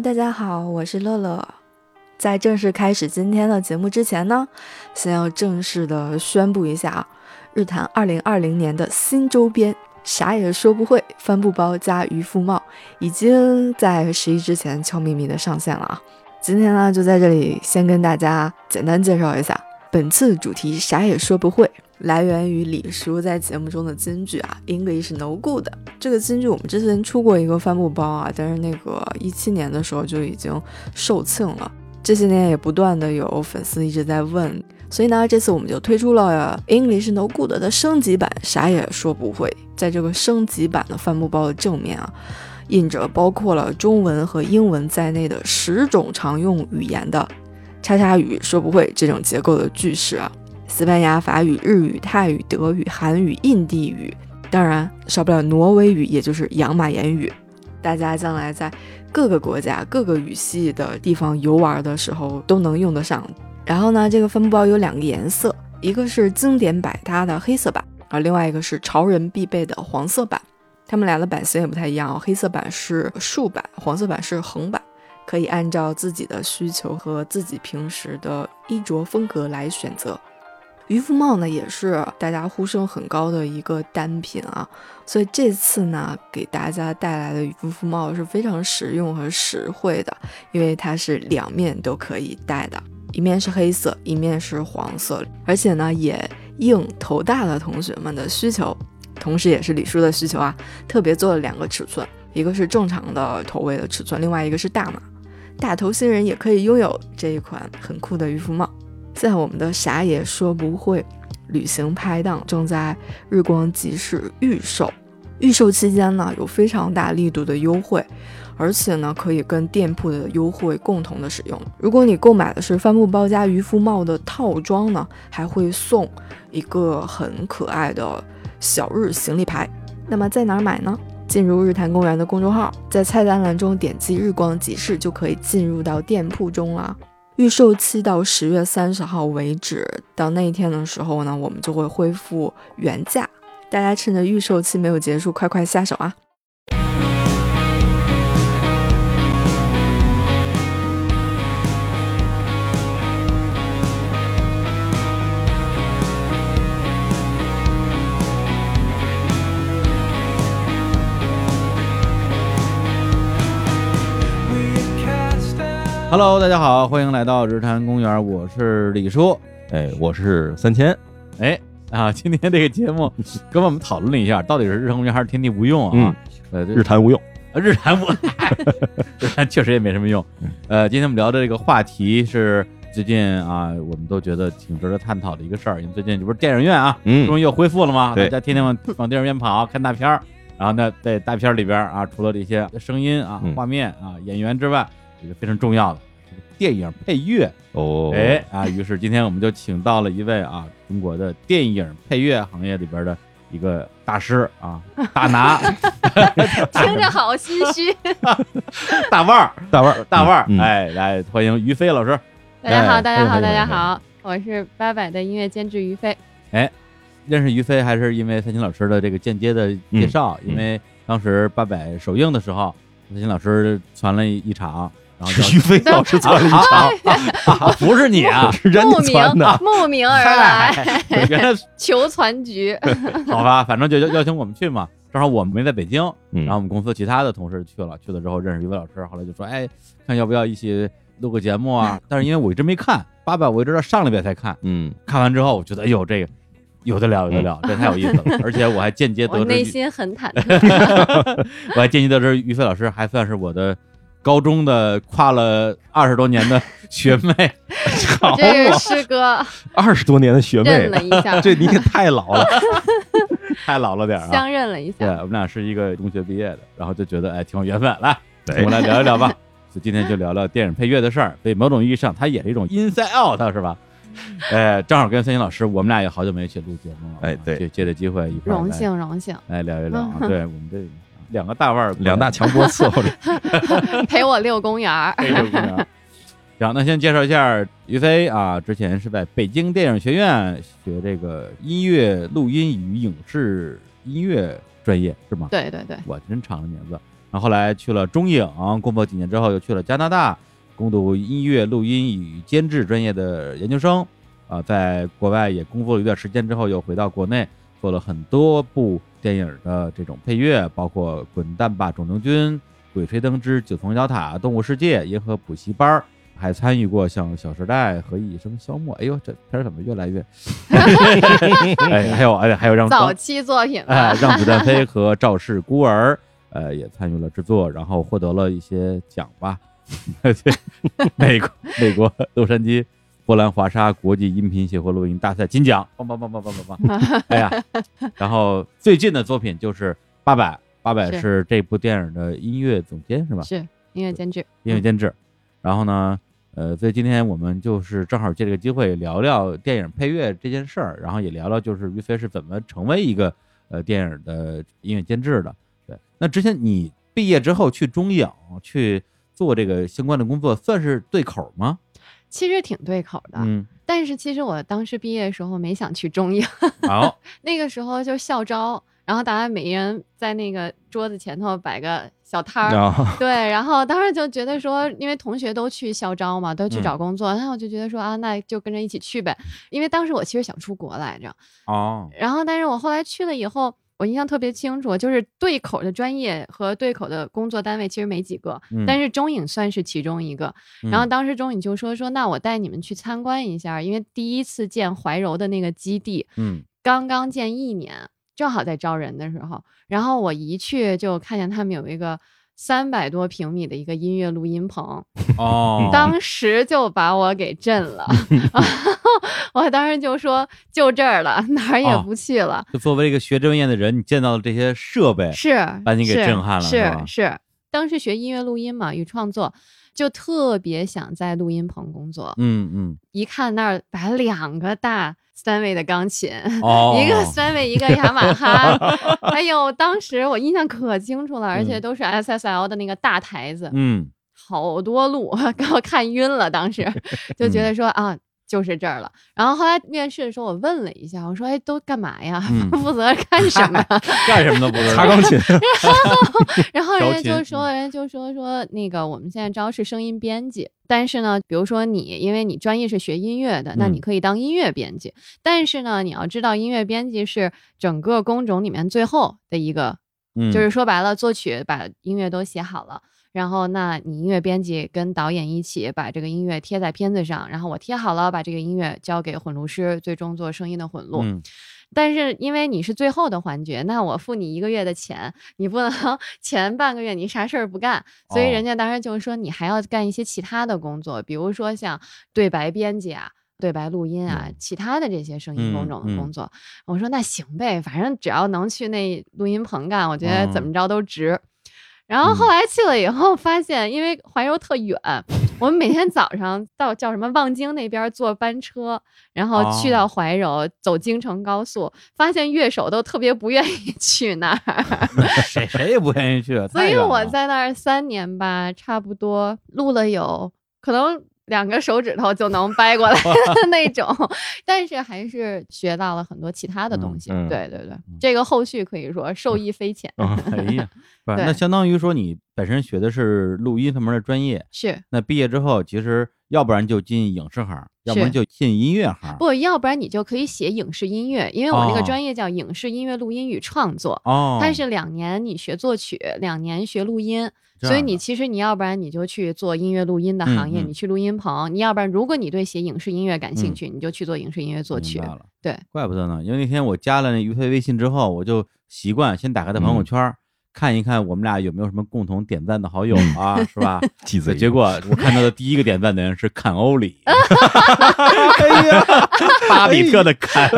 大家好，我是乐乐。在正式开始今天的节目之前呢，先要正式的宣布一下啊，日坛二零二零年的新周边啥也说不会帆布包加渔夫帽，已经在十一之前悄咪咪的上线了啊。今天呢，就在这里先跟大家简单介绍一下，本次主题啥也说不会。来源于李叔在节目中的金句啊，English no good。这个金句我们之前出过一个帆布包啊，但是那个一七年的时候就已经售罄了。这些年也不断的有粉丝一直在问，所以呢，这次我们就推出了 English no good 的升级版，啥也说不会。在这个升级版的帆布包的正面啊，印着包括了中文和英文在内的十种常用语言的“叉叉语说不会”这种结构的句式啊。西班牙、法语、日语、泰语、德语、韩语、印地语，当然少不了挪威语，也就是养马言语。大家将来在各个国家、各个语系的地方游玩的时候都能用得上。然后呢，这个帆布包有两个颜色，一个是经典百搭的黑色版，而另外一个是潮人必备的黄色版。它们俩的版型也不太一样哦，黑色版是竖版，黄色版是横版，可以按照自己的需求和自己平时的衣着风格来选择。渔夫帽呢，也是大家呼声很高的一个单品啊，所以这次呢，给大家带来的渔夫帽是非常实用和实惠的，因为它是两面都可以戴的，一面是黑色，一面是黄色，而且呢，也应头大的同学们的需求，同时也是李叔的需求啊，特别做了两个尺寸，一个是正常的头围的尺寸，另外一个是大码，大头新人也可以拥有这一款很酷的渔夫帽。在我们的啥也说不会旅行拍档正在日光集市预售，预售期间呢有非常大力度的优惠，而且呢可以跟店铺的优惠共同的使用。如果你购买的是帆布包加渔夫帽的套装呢，还会送一个很可爱的小日行李牌。那么在哪儿买呢？进入日坛公园的公众号，在菜单栏中点击日光集市就可以进入到店铺中了。预售期到十月三十号为止，到那一天的时候呢，我们就会恢复原价。大家趁着预售期没有结束，快快下手啊！Hello，大家好，欢迎来到日坛公园，我是李叔，哎，我是三千，哎啊，今天这个节目 跟我们讨论了一下，到底是日坛公园还是天地无用啊？呃，日坛无用，日坛无，日坛确实也没什么用。呃，今天我们聊的这个话题是最近啊，我们都觉得挺值得探讨的一个事儿，因为最近这不是电影院啊，嗯，终于又恢复了吗？大家天天往往电影院跑看大片儿，然后呢，在大片里边啊，除了这些声音啊、画面啊、演员之外。一个非常重要的电影配乐哦，哎啊，于是今天我们就请到了一位啊，中国的电影配乐行业里边的一个大师啊，大拿 听着好心虚，大腕儿，大腕儿，大腕儿，哎，来欢迎于飞老师。大家好，大家好，大家好，我是八百的音乐监制于飞。哎，认识于飞还是因为三星老师的这个间接的介绍，因为当时八百首映的时候。三星老师传了一场，然后是于飞 老师做了一场，不是你啊，是人传的，慕名而来，原来 求传局，好吧，反正就邀邀请我们去嘛，正好我们没在北京，然后我们公司其他的同事去了，去了之后认识于飞老师，后来就说，哎，看要不要一起录个节目啊？但是因为我一直没看八百，我一直到上礼拜才看，嗯，看完之后我觉得，哎呦，这个。有的聊，有的聊，这太有意思了。而且我还间接得知，内心很忐忑。我还间接得知，于飞老师还算是我的高中的跨了二十多年的 学妹。这是师哥，二十多年的学妹，认了一下，这你也太老了，太老了点啊！相认了一下，对我们俩是一个中学毕业的，然后就觉得哎挺有缘分。来，我们来聊一聊吧。就今天就聊聊电影配乐的事儿。所以某种意义上，它也是一种 inside out，是吧？哎，正好跟三星老师，我们俩也好久没一起录节目了。哎，对，借着机会一块荣幸荣幸，来聊一聊。对我们这两个大腕儿，两大强波伺候着，陪我遛公园儿。遛公园儿。行，那先介绍一下于飞啊，之前是在北京电影学院学这个音乐录音与影视音乐专业，是吗？对对对，我真长的名字。然后后来去了中影工作几年之后，又去了加拿大攻读音乐录音与监制专业的研究生，啊，在国外也工作了一段时间之后，又回到国内做了很多部电影的这种配乐，包括《滚蛋吧，肿瘤君》《鬼吹灯之九层妖塔》《动物世界》《银河补习班》。还参与过像《小时代》和《一生消磨》，哎呦，这片儿怎么越来越 哎，还有哎，还有让早期作品哎，让子弹飞和赵氏孤儿，呃，也参与了制作，然后获得了一些奖吧。美国美国洛杉矶波兰华沙国际音频协会录音大赛金奖，棒棒棒棒棒棒棒！哎呀，然后最近的作品就是八百，八百是这部电影的音乐总监是吧？是音乐监制，音乐监制。然后呢？呃，所以今天我们就是正好借这个机会聊聊电影配乐这件事儿，然后也聊聊就是于飞是怎么成为一个呃电影的音乐监制的。对，那之前你毕业之后去中影去做这个相关的工作，算是对口吗？其实挺对口的，嗯。但是其实我当时毕业的时候没想去中影，好，那个时候就校招。然后大家每人在那个桌子前头摆个小摊儿，对，然后当时就觉得说，因为同学都去校招嘛，都去找工作，然后我就觉得说啊，那就跟着一起去呗。因为当时我其实想出国来着，哦，然后但是我后来去了以后，我印象特别清楚，就是对口的专业和对口的工作单位其实没几个，但是中影算是其中一个。然后当时中影就说说，那我带你们去参观一下，因为第一次建怀柔的那个基地，嗯，刚刚建一年。正好在招人的时候，然后我一去就看见他们有一个三百多平米的一个音乐录音棚，哦，当时就把我给震了，我当时就说就这儿了，哪儿也不去了。就作为一个学专业的人，你见到的这些设备是把你给震撼了，是是。当时学音乐录音嘛，与创作，就特别想在录音棚工作。嗯嗯，一看那儿摆两个大。三位的钢琴，一个三位，一个雅马哈，哎呦当时我印象可清楚了，而且都是 SSL 的那个大台子，嗯，好多路 给我看晕了，当时就觉得说啊。就是这儿了，然后后来面试的时候，我问了一下，我说：“哎，都干嘛呀？负责干什么？干什么都不知道，擦钢琴。”然后，然后人家就说：“人家就说说那个，我们现在招是声音编辑，但是呢，比如说你，因为你专业是学音乐的，那你可以当音乐编辑。但是呢，你要知道，音乐编辑是整个工种里面最后的一个，就是说白了，作曲把音乐都写好了。”然后，那你音乐编辑跟导演一起把这个音乐贴在片子上，然后我贴好了，把这个音乐交给混录师，最终做声音的混录。但是因为你是最后的环节，那我付你一个月的钱，你不能前半个月你啥事儿不干，所以人家当时就说你还要干一些其他的工作，比如说像对白编辑啊、对白录音啊，其他的这些声音工种的工作。我说那行呗，反正只要能去那录音棚干，我觉得怎么着都值。然后后来去了以后，发现因为怀柔特远，我们每天早上到叫什么望京那边坐班车，然后去到怀柔走京承高速，发现乐手都特别不愿意去那儿，谁谁也不愿意去。所以我在那儿三年吧，差不多录了有可能。两个手指头就能掰过来的 那种，但是还是学到了很多其他的东西。对对对，这个后续可以说受益匪浅。哎呀，那相当于说你本身学的是录音方面的专业，是那毕业之后其实要不然就进影视行，要不然就进音乐行。不，要不然你就可以写影视音乐，因为我那个专业叫影视音乐录音与创作。哦，它是两年你学作曲，两年学录音。所以你其实你要不然你就去做音乐录音的行业，你去录音棚；你要不然如果你对写影视音乐感兴趣，你就去做影视音乐作曲。对，怪不得呢，因为那天我加了那于飞微信之后，我就习惯先打开他朋友圈。看一看我们俩有没有什么共同点赞的好友啊，是吧？结果我看到的第一个点赞的人是坎欧里，哎呀，巴比特的坎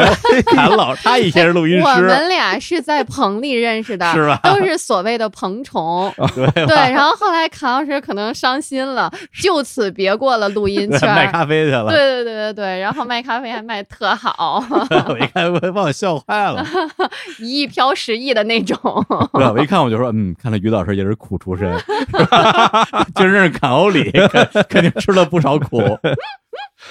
坎老，他以前是录音师。我们俩是在棚里认识的，是吧？都是所谓的棚虫，对对。然后后来坎老师可能伤心了，就此别过了录音圈，卖咖啡去了。对对对对对，然后卖咖啡还卖特好，我一看把我笑坏了，一亿飘十亿的那种。对，我一看我。就说嗯，看来于老师也是苦出身，就认识坎欧里，肯定吃了不少苦。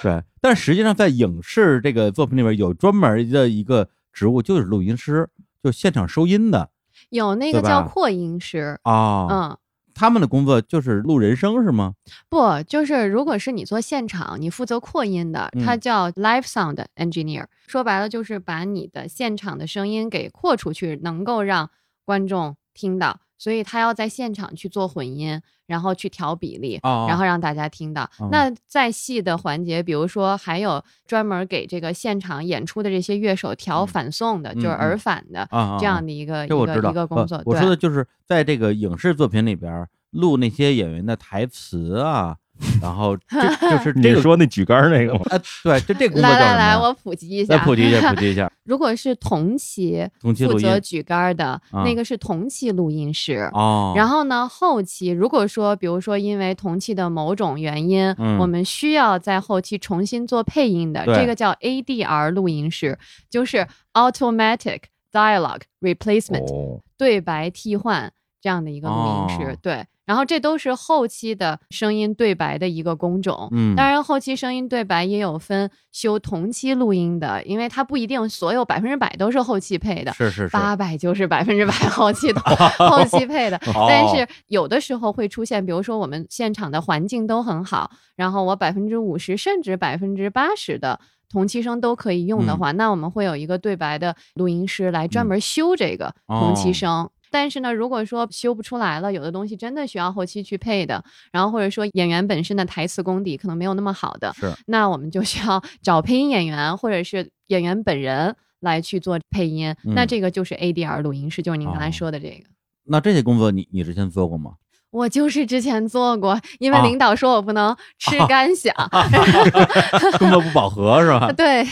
对，但实际上在影视这个作品里面有专门的一个职务，就是录音师，就现场收音的。有那个叫扩音师啊，嗯。他们的工作就是录人声是吗？不，就是如果是你做现场，你负责扩音的，它叫 live sound engineer。说白了就是把你的现场的声音给扩出去，能够让观众听到。所以他要在现场去做混音，然后去调比例，然后让大家听到。那再细的环节，比如说还有专门给这个现场演出的这些乐手调反送的，就是耳返的这样的一个一个一个工作。我说的就是在这个影视作品里边录那些演员的台词啊。然后就 就是你说那举杆那个吗？啊，对，就这工作来来来，我普及一下，来普及一下，普及一下。如果是同期负责举杆的那个是同期录音师哦。然后呢，后期如果说比如说因为同期的某种原因，我们需要在后期重新做配音的，这个叫 ADR 录音师，就是 Automatic Dialogue Replacement 对白替换这样的一个录音师，对。然后这都是后期的声音对白的一个工种，嗯，当然后期声音对白也有分修同期录音的，因为它不一定所有百分之百都是后期配的，是是是，八百就是百分之百后期的 后期配的，但是有的时候会出现，比如说我们现场的环境都很好，然后我百分之五十甚至百分之八十的同期声都可以用的话，那我们会有一个对白的录音师来专门修这个同期声。但是呢，如果说修不出来了，有的东西真的需要后期去配的，然后或者说演员本身的台词功底可能没有那么好的，是，那我们就需要 找配音演员或者是演员本人来去做配音。那这个就是 ADR 录音师，就是您刚才说的这个。那这些工作你你之前做过吗？我就是之前做过，因为领导说我不能吃干响，工作不饱和是吧？对，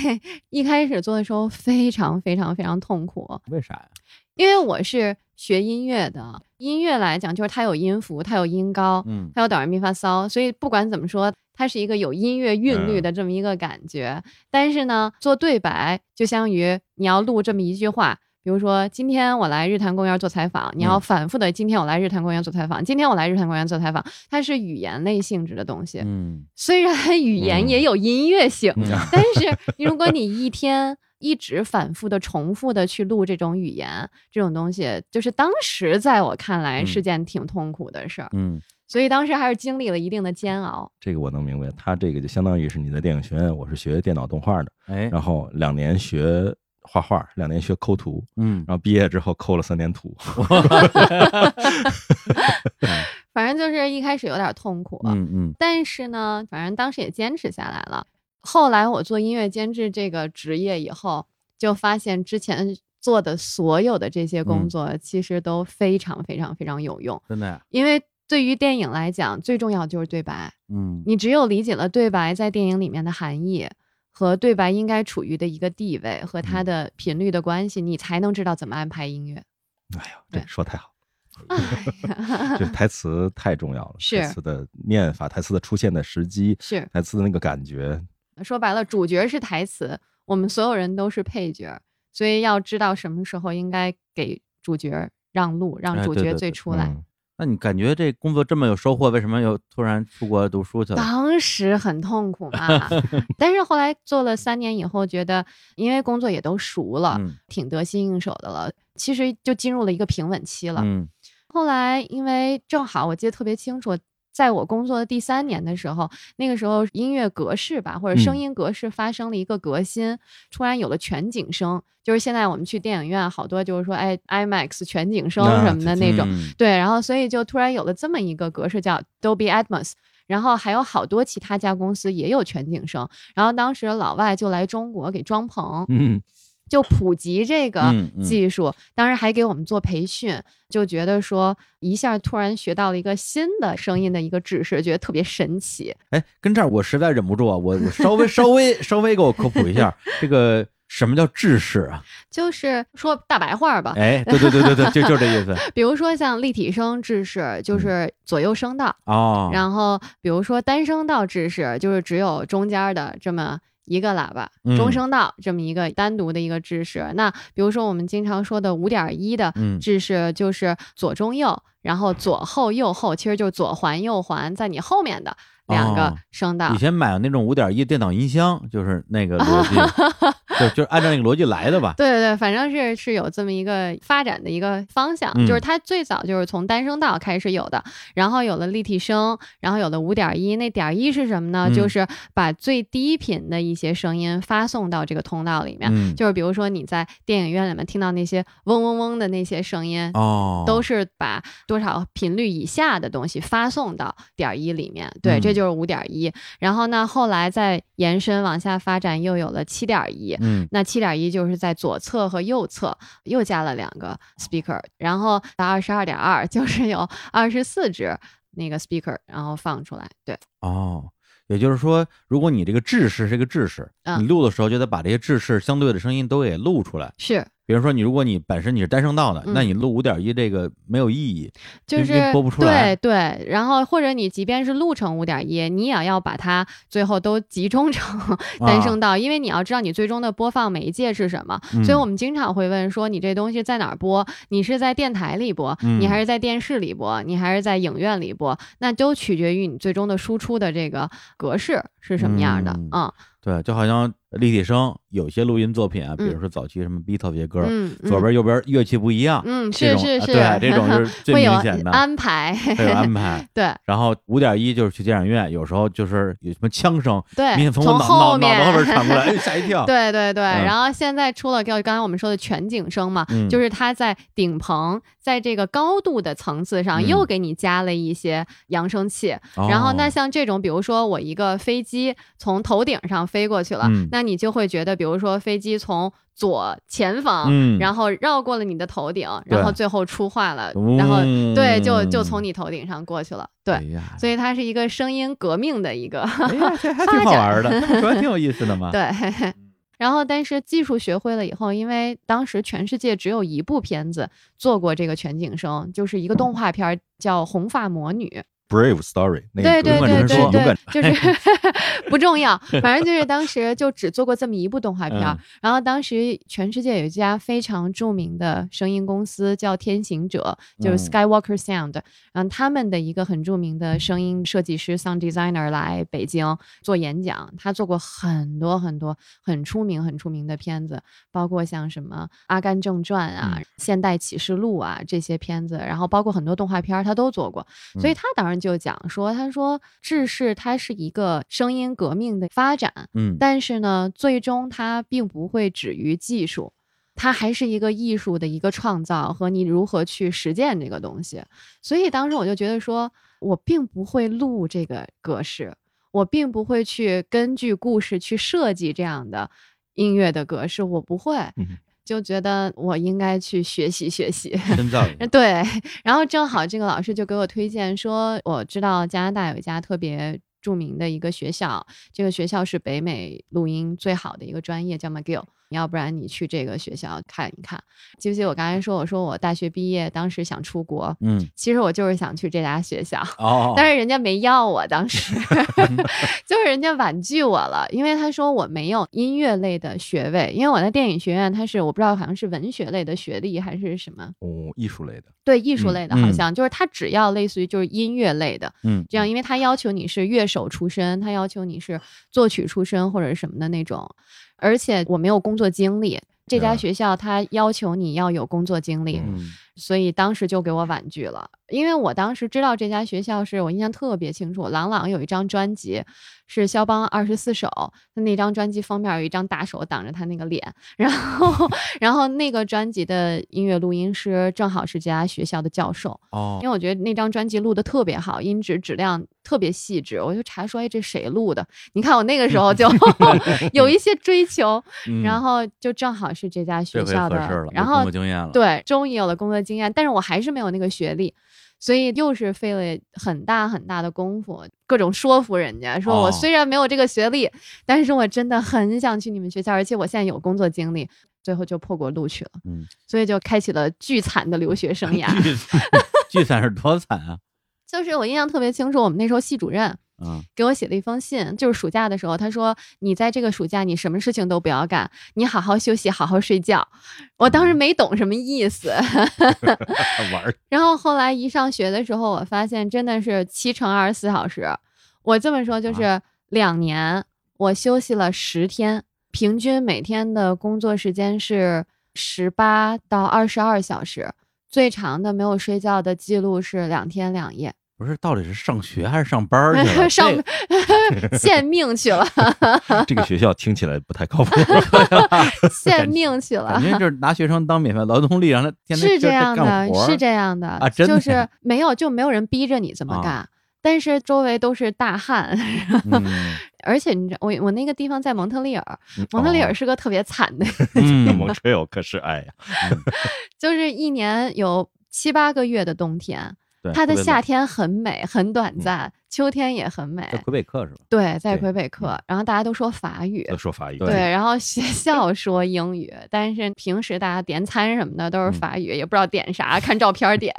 一开始做的时候非常非常非常痛苦。为啥呀？因为我是。学音乐的。音乐来讲，就是它有音符，它有音高，嗯，它有哆来咪发嗦，所以不管怎么说，它是一个有音乐韵律的这么一个感觉。但是呢，做对白就相当于你要录这么一句话，比如说今天我来日坛公园做采访，你要反复的今天我来日坛公园做采访，今天我来日坛公园做采访，它是语言类性质的东西。嗯，虽然语言也有音乐性，但是如果你一天。一直反复的、重复的去录这种语言，这种东西，就是当时在我看来是件挺痛苦的事儿。嗯，所以当时还是经历了一定的煎熬。这个我能明白，他这个就相当于是你在电影学院，我是学电脑动画的，哎，然后两年学画画，两年学抠图，嗯，然后毕业之后抠了三年图。反正就是一开始有点痛苦，嗯嗯，但是呢，反正当时也坚持下来了。后来我做音乐监制这个职业以后，就发现之前做的所有的这些工作其实都非常非常非常有用，真的。因为对于电影来讲，最重要就是对白。嗯，你只有理解了对白在电影里面的含义和对白应该处于的一个地位和它的频率的关系，你才能知道怎么安排音乐。哎呀，对，说太好。就台词太重要了，台词的念法，台词的出现的时机，是台词的那个感觉。说白了，主角是台词，我们所有人都是配角，所以要知道什么时候应该给主角让路，让主角最出来。那你感觉这工作这么有收获，为什么又突然出国读书去了？当时很痛苦嘛，但是后来做了三年以后，觉得因为工作也都熟了，挺得心应手的了，其实就进入了一个平稳期了。嗯，后来因为正好我记得特别清楚。在我工作的第三年的时候，那个时候音乐格式吧，或者声音格式发生了一个革新，突然有了全景声，就是现在我们去电影院好多就是说，哎，IMAX 全景声什么的那种，对，然后所以就突然有了这么一个格式叫 Dolby Atmos，然后还有好多其他家公司也有全景声，然后当时老外就来中国给装棚。就普及这个技术，当然还给我们做培训，就觉得说一下突然学到了一个新的声音的一个知识，觉得特别神奇。哎，跟这儿我实在忍不住啊，我我稍微稍微稍微给我科普一下，这个什么叫制式啊？就是说大白话吧。哎，对对对对对，就就这意思。比如说像立体声制式，就是左右声道哦。然后比如说单声道制式，就是只有中间的这么。一个喇叭，中声道这么一个单独的一个制式。那比如说我们经常说的五点一的制式，就是左中右，然后左后右后，其实就是左环右环在你后面的两个声道。以前买的那种五点一电脑音箱，就是那个 逻辑。就就是按照那个逻辑来的吧。对对对，反正是是有这么一个发展的一个方向，就是它最早就是从单声道开始有的，然后有了立体声，然后有了五点一。那点一是什么呢？就是把最低频的一些声音发送到这个通道里面，就是比如说你在电影院里面听到那些嗡嗡嗡的那些声音，哦，都是把多少频率以下的东西发送到点一里面。对，这就是五点一。然后呢，后来再延伸往下发展，又有了七点一。嗯，那七点一就是在左侧和右侧又加了两个 speaker，然后到二十二点二 就是有二十四只那个 speaker，然后放出来。对，哦，也就是说，如果你这个制式是一个制式，你录的时候就得把这些制式相对的声音都给录出来。是。比如说，你如果你本身你是单声道的，那你录五点一这个没有意义，就是播不出来。对对，然后或者你即便是录成五点一，你也要把它最后都集中成单声道，因为你要知道你最终的播放媒介是什么。所以我们经常会问说，你这东西在哪儿播？你是在电台里播，你还是在电视里播，你还是在影院里播？那都取决于你最终的输出的这个格式是什么样的啊。对，就好像立体声有些录音作品啊，比如说早期什么 Beatles 歌，左边右边乐器不一样，嗯，是是是，对，这种是最明显的安排，有安排，对。然后五点一就是去电影院，有时候就是有什么枪声，对，从后面后边传过来，吓一跳。对对对，然后现在出了就刚才我们说的全景声嘛，就是它在顶棚，在这个高度的层次上又给你加了一些扬声器，然后那像这种，比如说我一个飞机从头顶上飞。飞过去了，那你就会觉得，比如说飞机从左前方，然后绕过了你的头顶，然后最后出坏了，然后对，就就从你头顶上过去了，对，所以它是一个声音革命的一个 发展，挺好玩的，说挺有意思的嘛。对，然后但是技术学会了以后，因为当时全世界只有一部片子做过这个全景声，就是一个动画片叫《红发魔女》。Brave story，对对对对对，就是 不重要，反正就是当时就只做过这么一部动画片。然后当时全世界有一家非常著名的声音公司叫天行者，就是 Skywalker Sound。然后他们的一个很著名的声音设计师 Sound Designer 来北京做演讲，他做过很多很多很出名很出名的片子，包括像什么《阿甘正传》啊、《现代启示录》啊这些片子，然后包括很多动画片他都做过，所以他当然。就讲说，他说制式它是一个声音革命的发展，嗯，但是呢，最终它并不会止于技术，它还是一个艺术的一个创造和你如何去实践这个东西。所以当时我就觉得说，我并不会录这个格式，我并不会去根据故事去设计这样的音乐的格式，我不会。就觉得我应该去学习学习，深造。对，然后正好这个老师就给我推荐说，我知道加拿大有一家特别著名的一个学校，这个学校是北美录音最好的一个专业，叫 McGill。要不然你去这个学校看一看，记不记得我刚才说，我说我大学毕业当时想出国，嗯，其实我就是想去这家学校，哦，但是人家没要我，当时 就是人家婉拒我了，因为他说我没有音乐类的学位，因为我在电影学院，他是我不知道好像是文学类的学历还是什么，哦，艺术类的，对，艺术类的，好像就是他只要类似于就是音乐类的，嗯，这样，因为他要求你是乐手出身，他要求你是作曲出身或者什么的那种。而且我没有工作经历，这家学校它要求你要有工作经历，所以当时就给我婉拒了。因为我当时知道这家学校是我印象特别清楚，朗朗有一张专辑是肖邦二十四首，他那张专辑封面有一张大手挡着他那个脸，然后然后那个专辑的音乐录音师正好是这家学校的教授哦，因为我觉得那张专辑录的特别好，音质质量特别细致，我就查说哎这谁录的？你看我那个时候就 有一些追求，然后就正好是这家学校的，然后对，终于有了工作经验，但是我还是没有那个学历。所以又是费了很大很大的功夫，各种说服人家，说我虽然没有这个学历，但是我真的很想去你们学校，而且我现在有工作经历，最后就破国录取了。嗯，所以就开启了巨惨的留学生涯。巨惨是多惨啊！就是我印象特别清楚，我们那时候系主任。嗯，给我写了一封信，就是暑假的时候，他说：“你在这个暑假，你什么事情都不要干，你好好休息，好好睡觉。”我当时没懂什么意思，玩。然后后来一上学的时候，我发现真的是七乘二十四小时。我这么说就是两年，我休息了十天，平均每天的工作时间是十八到二十二小时，最长的没有睡觉的记录是两天两夜。不是，到底是上学还是上班去了？上 献命去了。这个学校听起来不太靠谱。献命去了，感觉就是拿学生当免费劳动力，让他天天是这样的，是这样的啊，就是没有就没有人逼着你这么干，但是周围都是大汉，而且你知道，我我那个地方在蒙特利尔，蒙特利尔是个特别惨的，蒙特利尔可是哎呀，就是一年有七八个月的冬天。它的夏天很美，很短暂，秋天也很美。在魁北克是吧？对，在魁北克，然后大家都说法语，都说法语。对，然后学校说英语，但是平时大家点餐什么的都是法语，也不知道点啥，看照片点，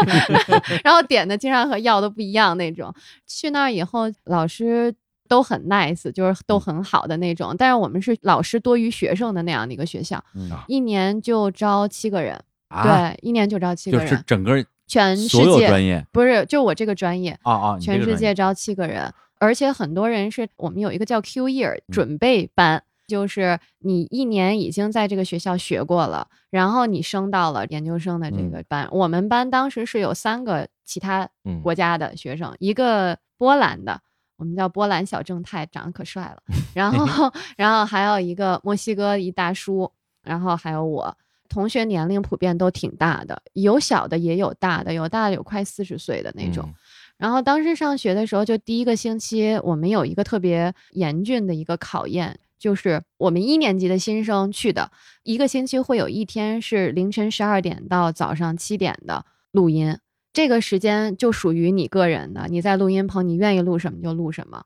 然后点的经常和要的不一样那种。去那儿以后，老师都很 nice，就是都很好的那种。但是我们是老师多于学生的那样的一个学校，一年就招七个人，对，一年就招七个人，就是整个。全世界不是就我这个专业啊啊！全世界招七个人，而且很多人是我们有一个叫 Q year 准备班，就是你一年已经在这个学校学过了，然后你升到了研究生的这个班。我们班当时是有三个其他国家的学生，一个波兰的，我们叫波兰小正太，长得可帅了。然后，然后还有一个墨西哥一大叔，然后还有我。同学年龄普遍都挺大的，有小的也有大的，有大的有快四十岁的那种。然后当时上学的时候，就第一个星期，我们有一个特别严峻的一个考验，就是我们一年级的新生去的一个星期会有一天是凌晨十二点到早上七点的录音，这个时间就属于你个人的，你在录音棚，你愿意录什么就录什么。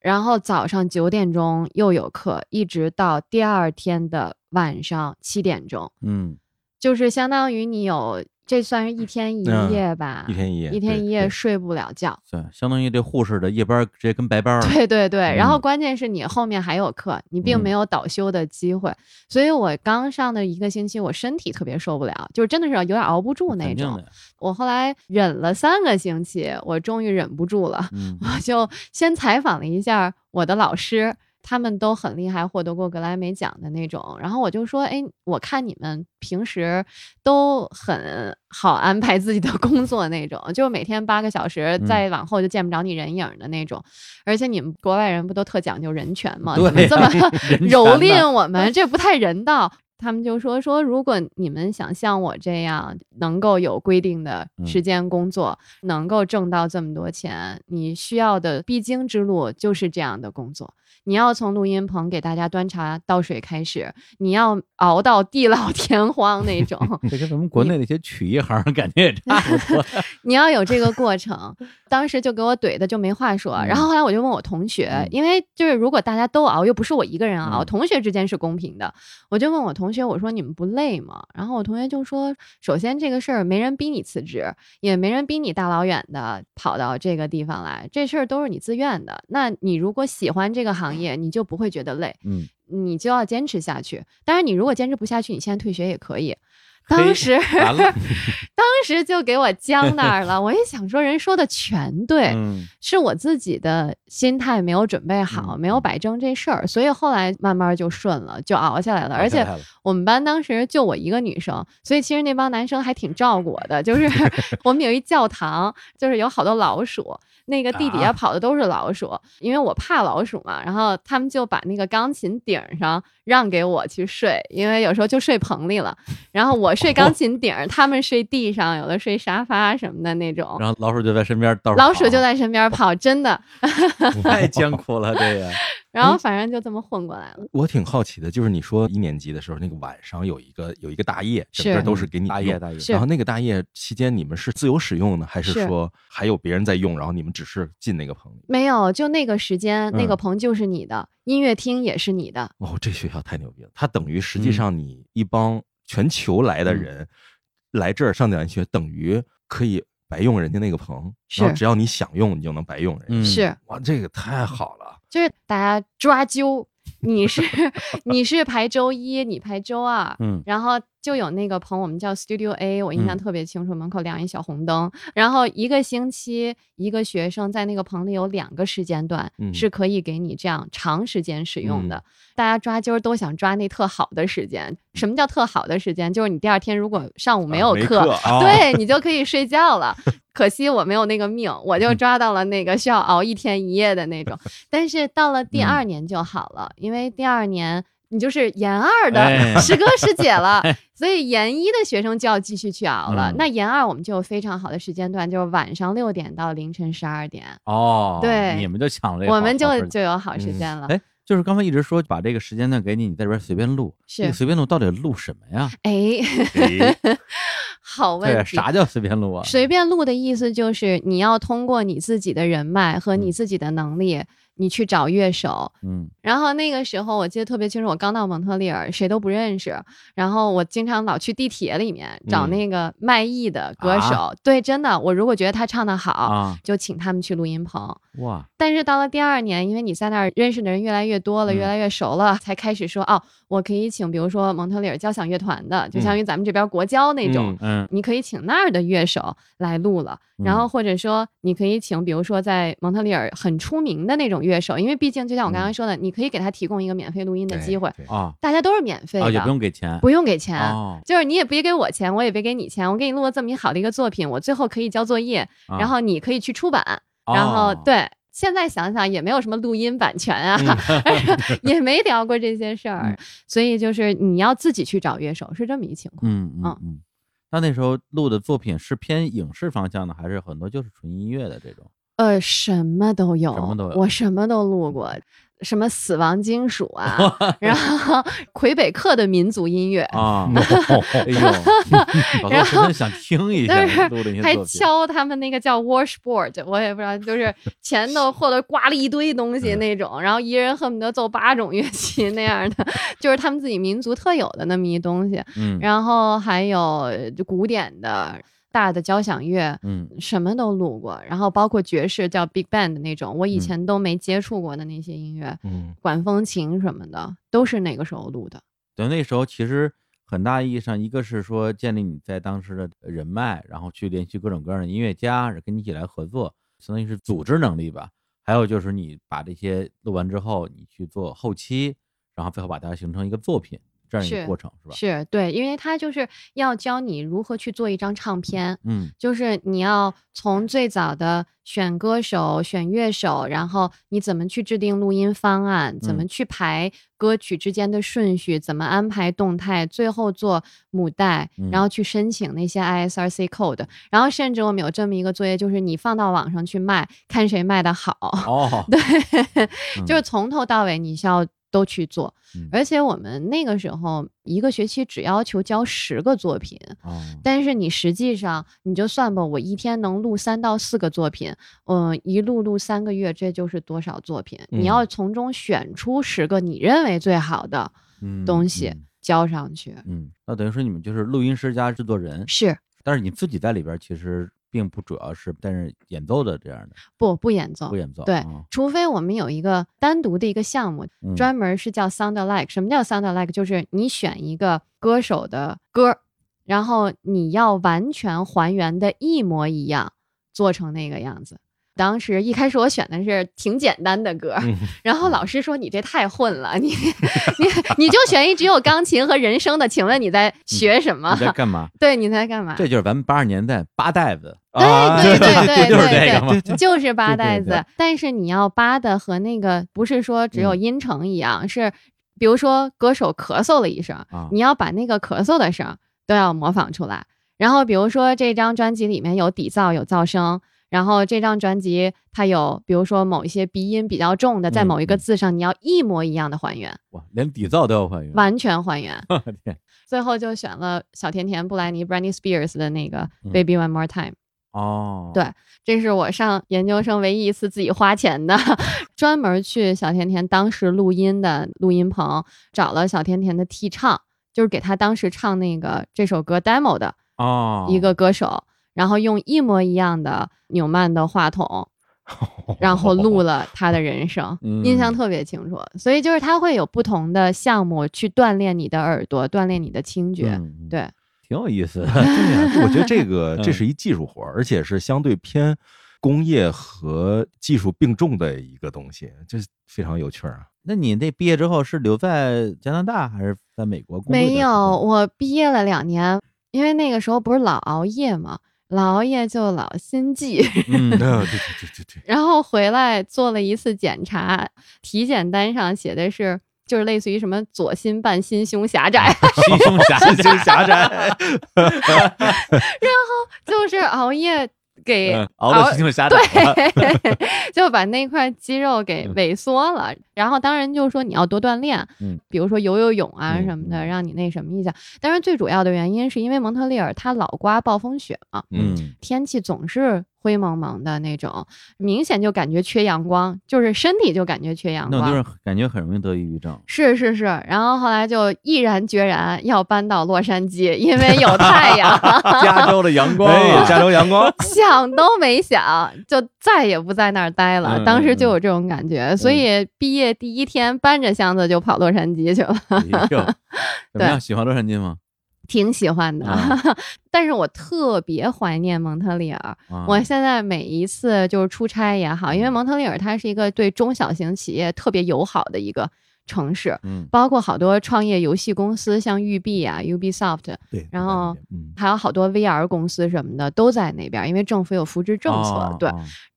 然后早上九点钟又有课，一直到第二天的晚上七点钟。嗯，就是相当于你有。这算是一天一夜吧，一天一夜，一天一夜睡不了觉。对，相当于这护士的夜班直接跟白班。对对对，然后关键是你后面还有课，你并没有倒休的机会。所以我刚上的一个星期，我身体特别受不了，就是真的是有点熬不住那种。我后来忍了三个星期，我终于忍不住了，我就先采访了一下我的老师。他们都很厉害，获得过格莱美奖的那种。然后我就说：“哎，我看你们平时都很好安排自己的工作那种，就每天八个小时，再往后就见不着你人影的那种。而且你们国外人不都特讲究人权吗？怎么这么 蹂躏我们，这不太人道。”他们就说：“说如果你们想像我这样，能够有规定的时间工作，能够挣到这么多钱，你需要的必经之路就是这样的工作。”你要从录音棚给大家端茶倒水开始，你要熬到地老 天荒那种。这跟咱们国内那些曲艺行感觉也差不多。你要有这个过程，当时就给我怼的就没话说。然后后来我就问我同学，因为就是如果大家都熬，又不是我一个人熬，同学之间是公平的。我就问我同学，我说你们不累吗？然后我同学就说，首先这个事儿没人逼你辞职，也没人逼你大老远的跑到这个地方来，这事儿都是你自愿的。那你如果喜欢这个行，行业你就不会觉得累，嗯，你就要坚持下去。当然，你如果坚持不下去，你现在退学也可以。当时，当时就给我僵那儿了。我也想说，人说的全对，是我自己的心态没有准备好，没有摆正这事儿，所以后来慢慢就顺了，就熬下来了。而且我们班当时就我一个女生，所以其实那帮男生还挺照顾我的。就是 我们有一教堂，就是有好多老鼠。那个地底下跑的都是老鼠，因为我怕老鼠嘛。然后他们就把那个钢琴顶上让给我去睡，因为有时候就睡棚里了。然后我睡钢琴顶，他们睡地上，有的睡沙发什么的那种。然后老鼠就在身边，老鼠就在身边跑，真的 太艰苦了，这个。然后反正就这么混过来了。我挺好奇的，就是你说一年级的时候，那个晚上有一个有一个大夜，整个都是给你大夜大夜。然后那个大夜期间，你们是自由使用呢，还是说还有别人在用，然后你们只是进那个棚里？没有，就那个时间，那个棚就是你的，音乐厅也是你的。哦，这学校太牛逼了！它等于实际上你一帮全球来的人来这儿上点学，等于可以白用人家那个棚，然后只要你想用，你就能白用人。是哇，这个太好了。就是大家抓阄，你是 你是排周一，你排周二，嗯，然后就有那个棚，我们叫 Studio A，我印象特别清楚，门口亮一小红灯。然后一个星期，一个学生在那个棚里有两个时间段是可以给你这样长时间使用的。大家抓阄都想抓那特好的时间。什么叫特好的时间？就是你第二天如果上午没有课，对你就可以睡觉了。可惜我没有那个命，我就抓到了那个需要熬一天一夜的那种。但是到了第二年就好了，因为第二年。你就是研二的师哥师姐了，所以研一的学生就要继续去熬了。那研二我们就有非常好的时间段，就是晚上六点到凌晨十二点。哦，对，你们就抢了，我们就就有好时间了。哎，就是刚才一直说把这个时间段给你，你在这边随便录，是随便录到底录什么呀？哎，好问题。啥叫随便录啊？随便录的意思就是你要通过你自己的人脉和你自己的能力。你去找乐手，嗯，然后那个时候我记得特别清楚，我刚到蒙特利尔，谁都不认识，然后我经常老去地铁里面找那个卖艺的歌手，对，真的，我如果觉得他唱的好，就请他们去录音棚。哇！但是到了第二年，因为你在那儿认识的人越来越多了，越来越熟了，才开始说哦，我可以请，比如说蒙特利尔交响乐团的，就相当于咱们这边国交那种，嗯，你可以请那儿的乐手来录了，然后或者说你可以请，比如说在蒙特利尔很出名的那种乐手，因为毕竟就像我刚刚说的，你可以给他提供一个免费录音的机会啊，大家都是免费的，也不用给钱，不用给钱，就是你也别给我钱，我也别给你钱，我给你录了这么一好的一个作品，我最后可以交作业，然后你可以去出版，然后对。现在想想也没有什么录音版权啊，也没聊过这些事儿，所以就是你要自己去找乐手，是这么一情况。嗯嗯嗯。那那时候录的作品是偏影视方向的，还是很多就是纯音乐的这种？呃，什么都有，什么都有，我什么都录过。什么死亡金属啊，然后魁北克的民族音乐啊，哎呦，然后想听一下，还敲他们那个叫 washboard，我也不知道，就是前头或者挂了一堆东西那种，然后一人恨不得奏八种乐器那样的，就是他们自己民族特有的那么一东西。嗯，然后还有古典的。大的交响乐，嗯，什么都录过，然后包括爵士叫 big band 的那种，我以前都没接触过的那些音乐，嗯，管风琴什么的都是那个时候录的。对，那时候其实很大意义上，一个是说建立你在当时的人脉，然后去联系各种各样的音乐家，跟你一起来合作，相当于是组织能力吧。还有就是你把这些录完之后，你去做后期，然后最后把它形成一个作品。这样一个过程是吧？是对，因为他就是要教你如何去做一张唱片，嗯，就是你要从最早的选歌手、选乐手，然后你怎么去制定录音方案，怎么去排歌曲之间的顺序，怎么安排动态，最后做母带，然后去申请那些 ISRC code，然后甚至我们有这么一个作业，就是你放到网上去卖，看谁卖的好。哦，对，就是从头到尾你需要。都去做，而且我们那个时候一个学期只要求交十个作品，但是你实际上你就算吧，我一天能录三到四个作品，嗯，一录录三个月，这就是多少作品？你要从中选出十个你认为最好的东西交上去。嗯，那等于说你们就是录音师加制作人是，但是你自己在里边其实。并不主要是但是演奏的这样的，不不演奏，不演奏。对，除非我们有一个单独的一个项目，专门是叫 sound like。什么叫 sound like？就是你选一个歌手的歌，然后你要完全还原的一模一样，做成那个样子。当时一开始我选的是挺简单的歌，然后老师说你这太混了，你你你就选一只有钢琴和人声的，请问你在学什么？你在干嘛？对，你在干嘛？这就是咱们八十年代八代子，对对 对对就是这个 就是八代子。但是你要扒的和那个不是说只有音程一样，是比如说歌手咳嗽了一声，你要把那个咳嗽的声都要模仿出来。然后比如说这张专辑里面有底噪有噪声。然后这张专辑它有，比如说某一些鼻音比较重的，在某一个字上，你要一模一样的还原。哇，连底噪都要还原，完全还原。最后就选了小甜甜布莱尼 （Britney Spears） 的那个《Baby One More Time》。哦，对，这是我上研究生唯一一次自己花钱的，专门去小甜甜当时录音的录音棚，找了小甜甜的替唱，就是给她当时唱那个这首歌 demo 的哦，一个歌手。然后用一模一样的纽曼的话筒，然后录了他的人生，印象特别清楚。所以就是他会有不同的项目去锻炼你的耳朵，锻炼你的听觉，对，挺有意思。对，我觉得这个 这是一技术活，而且是相对偏工业和技术并重的一个东西，这非常有趣啊。那你那毕业之后是留在加拿大还是在美国工作？没有，我毕业了两年，因为那个时候不是老熬夜嘛。老熬夜就老心悸，嗯，对对对对对。然后回来做了一次检查，体检单上写的是，就是类似于什么左心瓣心胸狭窄，心胸狭心胸狭窄。然后就是熬夜。给 对，就把那块肌肉给萎缩了。然后当然就是说你要多锻炼，嗯，比如说游游泳啊什么的，让你那什么一下。但是最主要的原因是因为蒙特利尔它老刮暴风雪嘛，嗯，天气总是。灰蒙蒙的那种，明显就感觉缺阳光，就是身体就感觉缺阳光，那就是感觉很容易得抑郁症。是是是，然后后来就毅然决然要搬到洛杉矶，因为有太阳，加州的阳光，加州阳光，想都没想，就再也不在那儿待了。当时就有这种感觉，所以毕业第一天搬着箱子就跑洛杉矶去了。怎么样？喜欢洛杉矶吗？挺喜欢的，但是我特别怀念蒙特利尔。我现在每一次就是出差也好，因为蒙特利尔它是一个对中小型企业特别友好的一个城市，嗯，包括好多创业游戏公司，像育碧啊、Ubisoft，对，然后还有好多 VR 公司什么的都在那边，因为政府有扶持政策，对，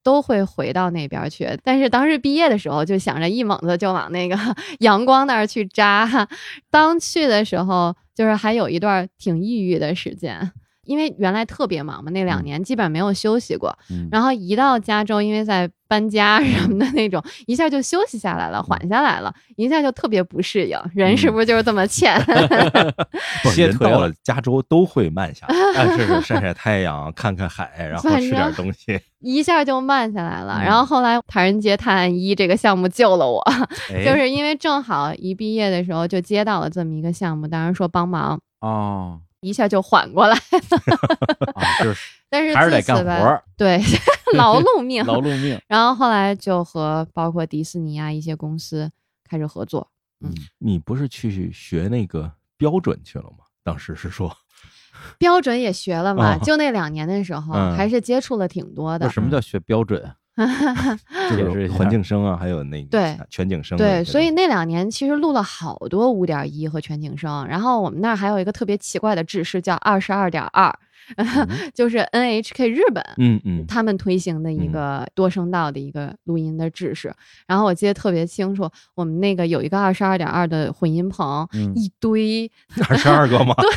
都会回到那边去。但是当时毕业的时候就想着一猛子就往那个 阳光那儿去扎，当去的时候。就是还有一段挺抑郁的时间，因为原来特别忙嘛，那两年基本没有休息过。然后一到加州，因为在搬家什么的那种，一下就休息下来了，缓下来了，一下就特别不适应。人是不是就是这么欠？人到了加州都会慢下来，是是 晒晒太阳，看看海，然后吃点东西，一下就慢下来了。然后后来《唐人街探案一》这个项目救了我，就是因为正好一毕业的时候就接到了这么一个项目，当然说帮忙哦。一下就缓过来了，就是，但是还是得干活对，劳碌命，劳碌命。然后后来就和包括迪士尼啊一些公司开始合作。嗯，你不是去学那个标准去了吗？当时是说，标准也学了嘛？就那两年的时候，还是接触了挺多的。什么叫学标准？就是环境声啊，还有那个对全景声。对，所以那两年其实录了好多五点一和全景声。然后我们那儿还有一个特别奇怪的制式，叫二十二点二。就是 NHK 日本，嗯嗯，他们推行的一个多声道的一个录音的制式。然后我记得特别清楚，我们那个有一个二十二点二的混音棚，一堆二十二个吗？对，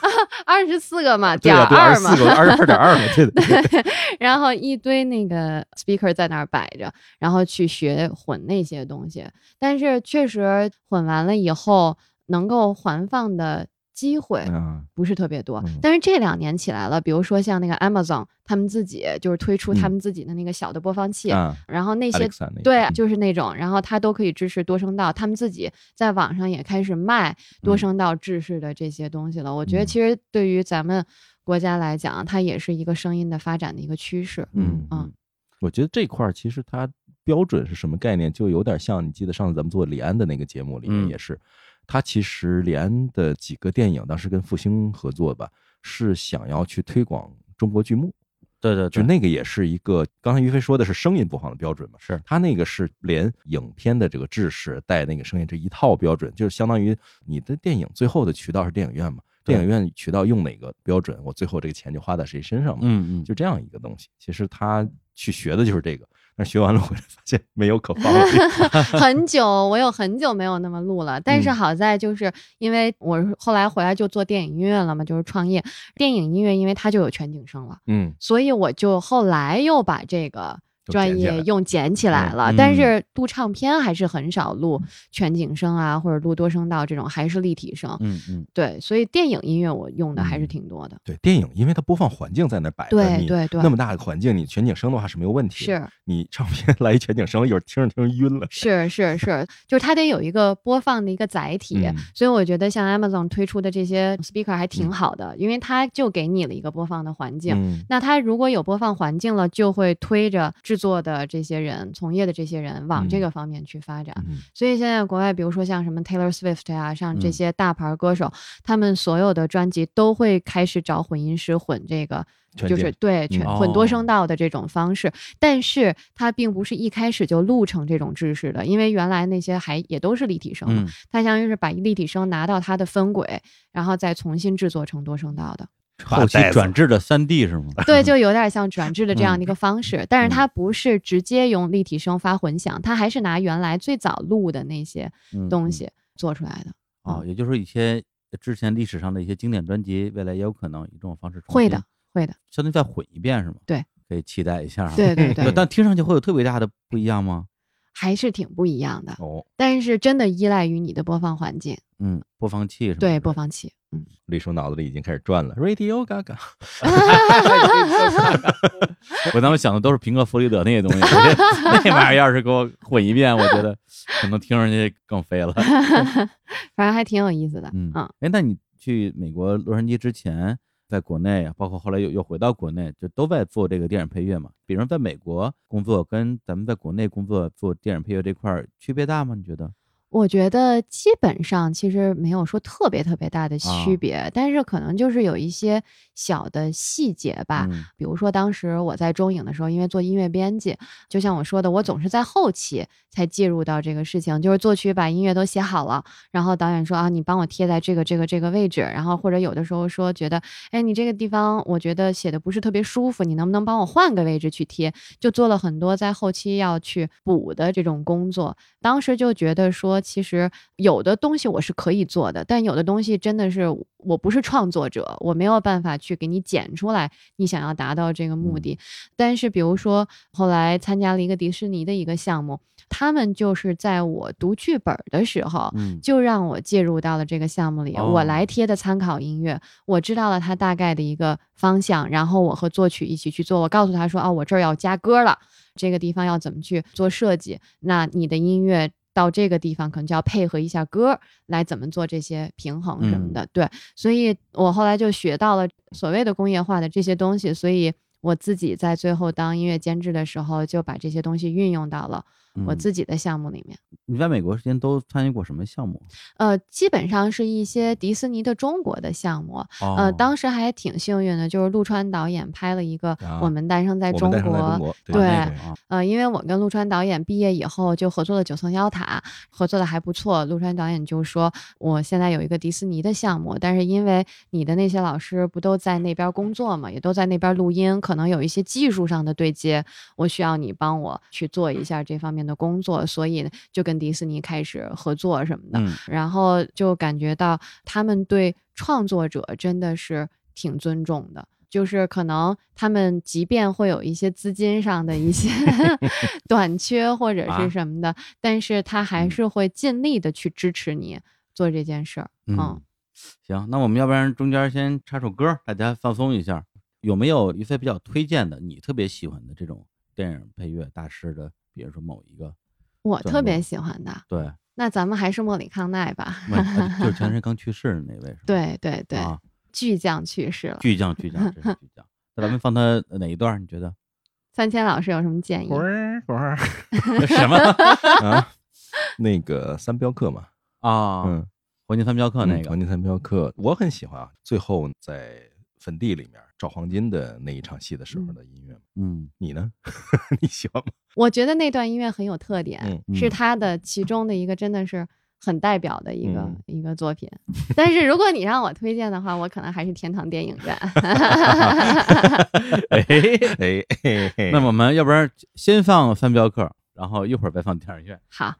二十四个嘛，点二嘛，二十二点二嘛，对对。然后一堆那个 speaker 在那儿摆着，然后去学混那些东西。但是确实混完了以后，能够环放的。机会不是特别多，但是这两年起来了。比如说像那个 Amazon，他们自己就是推出他们自己的那个小的播放器，然后那些对，就是那种，然后它都可以支持多声道。他们自己在网上也开始卖多声道制式的这些东西了。我觉得其实对于咱们国家来讲，它也是一个声音的发展的一个趋势。嗯嗯，我觉得这块儿其实它标准是什么概念，就有点像你记得上次咱们做李安的那个节目里面也是。他其实连的几个电影当时跟复兴合作吧，是想要去推广中国剧目。对对，就那个也是一个，刚才于飞说的是声音播放的标准嘛，是他那个是连影片的这个制式带那个声音这一套标准，就是相当于你的电影最后的渠道是电影院嘛，电影院渠道用哪个标准，我最后这个钱就花在谁身上嘛，嗯嗯，就这样一个东西。其实他去学的就是这个。那学完了回来发现没有可放弃，很久我有很久没有那么录了，但是好在就是因为我后来回来就做电影音乐了嘛，就是创业。电影音乐，因为它就有全景声了，嗯，所以我就后来又把这个。专业用捡起来了，但是录唱片还是很少录全景声啊，或者录多声道这种，还是立体声。嗯嗯，对，所以电影音乐我用的还是挺多的。对，电影因为它播放环境在那摆着，对对对，那么大的环境，你全景声的话是没有问题。是，你唱片来一全景声，一会儿听着听着晕了。是是是，就是它得有一个播放的一个载体，所以我觉得像 Amazon 推出的这些 speaker 还挺好的，因为它就给你了一个播放的环境。那它如果有播放环境了，就会推着制制作的这些人、从业的这些人往这个方面去发展。所以现在国外，比如说像什么 Taylor Swift 呀，像这些大牌歌手，他们所有的专辑都会开始找混音师混这个。就是对全混多声道的这种方式，但是它并不是一开始就录成这种制式的，因为原来那些还也都是立体声嘛，它相当于是把立体声拿到它的分轨，然后再重新制作成多声道的，后期转制的三 D 是吗？对，就有点像转制的这样的一个方式，但是它不是直接用立体声发混响，它还是拿原来最早录的那些东西做出来的。哦，也就是说一些之前历史上的一些经典专辑，未来也有可能以这种方式会的。会的，相当于再混一遍是吗？对，可以期待一下。对对 对，但听上去会有特别大的不一样吗？还是挺不一样的哦。但是真的依赖于你的播放环境。嗯，播放器是吧？对，播放器。嗯，李叔脑子里已经开始转了，Radio Gaga。我当时想的都是平克·弗里德那些东西，那玩意儿要是给我混一遍，我觉得可能听上去更飞了。反正还挺有意思的。嗯嗯，哎，那你去美国洛杉矶之前？在国内，包括后来又又回到国内，就都在做这个电影配乐嘛。比如在美国工作，跟咱们在国内工作做电影配乐这块儿区别大吗？你觉得？我觉得基本上其实没有说特别特别大的区别，但是可能就是有一些小的细节吧。比如说当时我在中影的时候，因为做音乐编辑，就像我说的，我总是在后期才介入到这个事情，就是作曲把音乐都写好了，然后导演说啊，你帮我贴在这个这个这个位置，然后或者有的时候说觉得，哎，你这个地方我觉得写的不是特别舒服，你能不能帮我换个位置去贴？就做了很多在后期要去补的这种工作。当时就觉得说。其实有的东西我是可以做的，但有的东西真的是我不是创作者，我没有办法去给你剪出来你想要达到这个目的。但是比如说后来参加了一个迪士尼的一个项目，他们就是在我读剧本的时候，就让我介入到了这个项目里，我来贴的参考音乐，我知道了它大概的一个方向，然后我和作曲一起去做，我告诉他说，哦，我这儿要加歌了，这个地方要怎么去做设计？那你的音乐。到这个地方可能就要配合一下歌来怎么做这些平衡什么的，对，所以我后来就学到了所谓的工业化的这些东西，所以我自己在最后当音乐监制的时候就把这些东西运用到了。我自己的项目里面，你在美国时间都参与过什么项目？呃，基本上是一些迪士尼的中国的项目。呃，当时还挺幸运的，就是陆川导演拍了一个《我们诞生在中国》。对，呃，因为我跟陆川导演毕业以后就合作了《九层妖塔》，合作的还不错。陆川导演就说：“我现在有一个迪士尼的项目，但是因为你的那些老师不都在那边工作嘛，也都在那边录音，可能有一些技术上的对接，我需要你帮我去做一下这方面。”的工作，所以就跟迪士尼开始合作什么的，然后就感觉到他们对创作者真的是挺尊重的，就是可能他们即便会有一些资金上的一些 短缺或者是什么的，但是他还是会尽力的去支持你做这件事儿。嗯，行，那我们要不然中间先插首歌，大家放松一下。有没有一些比较推荐的，你特别喜欢的这种电影配乐大师的？比如说某一个，我特别喜欢的，对，那咱们还是莫里康奈吧，就是前阵 刚去世的那位，对对对，巨匠去世了，巨匠巨匠真是 巨匠。那咱们放他哪一段？你觉得？三千老师有什么建议？什么啊？那个三镖客嘛，啊，嗯，黄金三镖客那个黄金三镖客，我很喜欢啊。最后在坟地里面。找黄金的那一场戏的时候的音乐，嗯，你呢？你喜欢吗？我觉得那段音乐很有特点，是他的其中的一个，真的是很代表的一个一个作品。但是如果你让我推荐的话，我可能还是天堂电影院。哎哎，那我们要不然先放三镖客，然后一会儿再放电影院。好。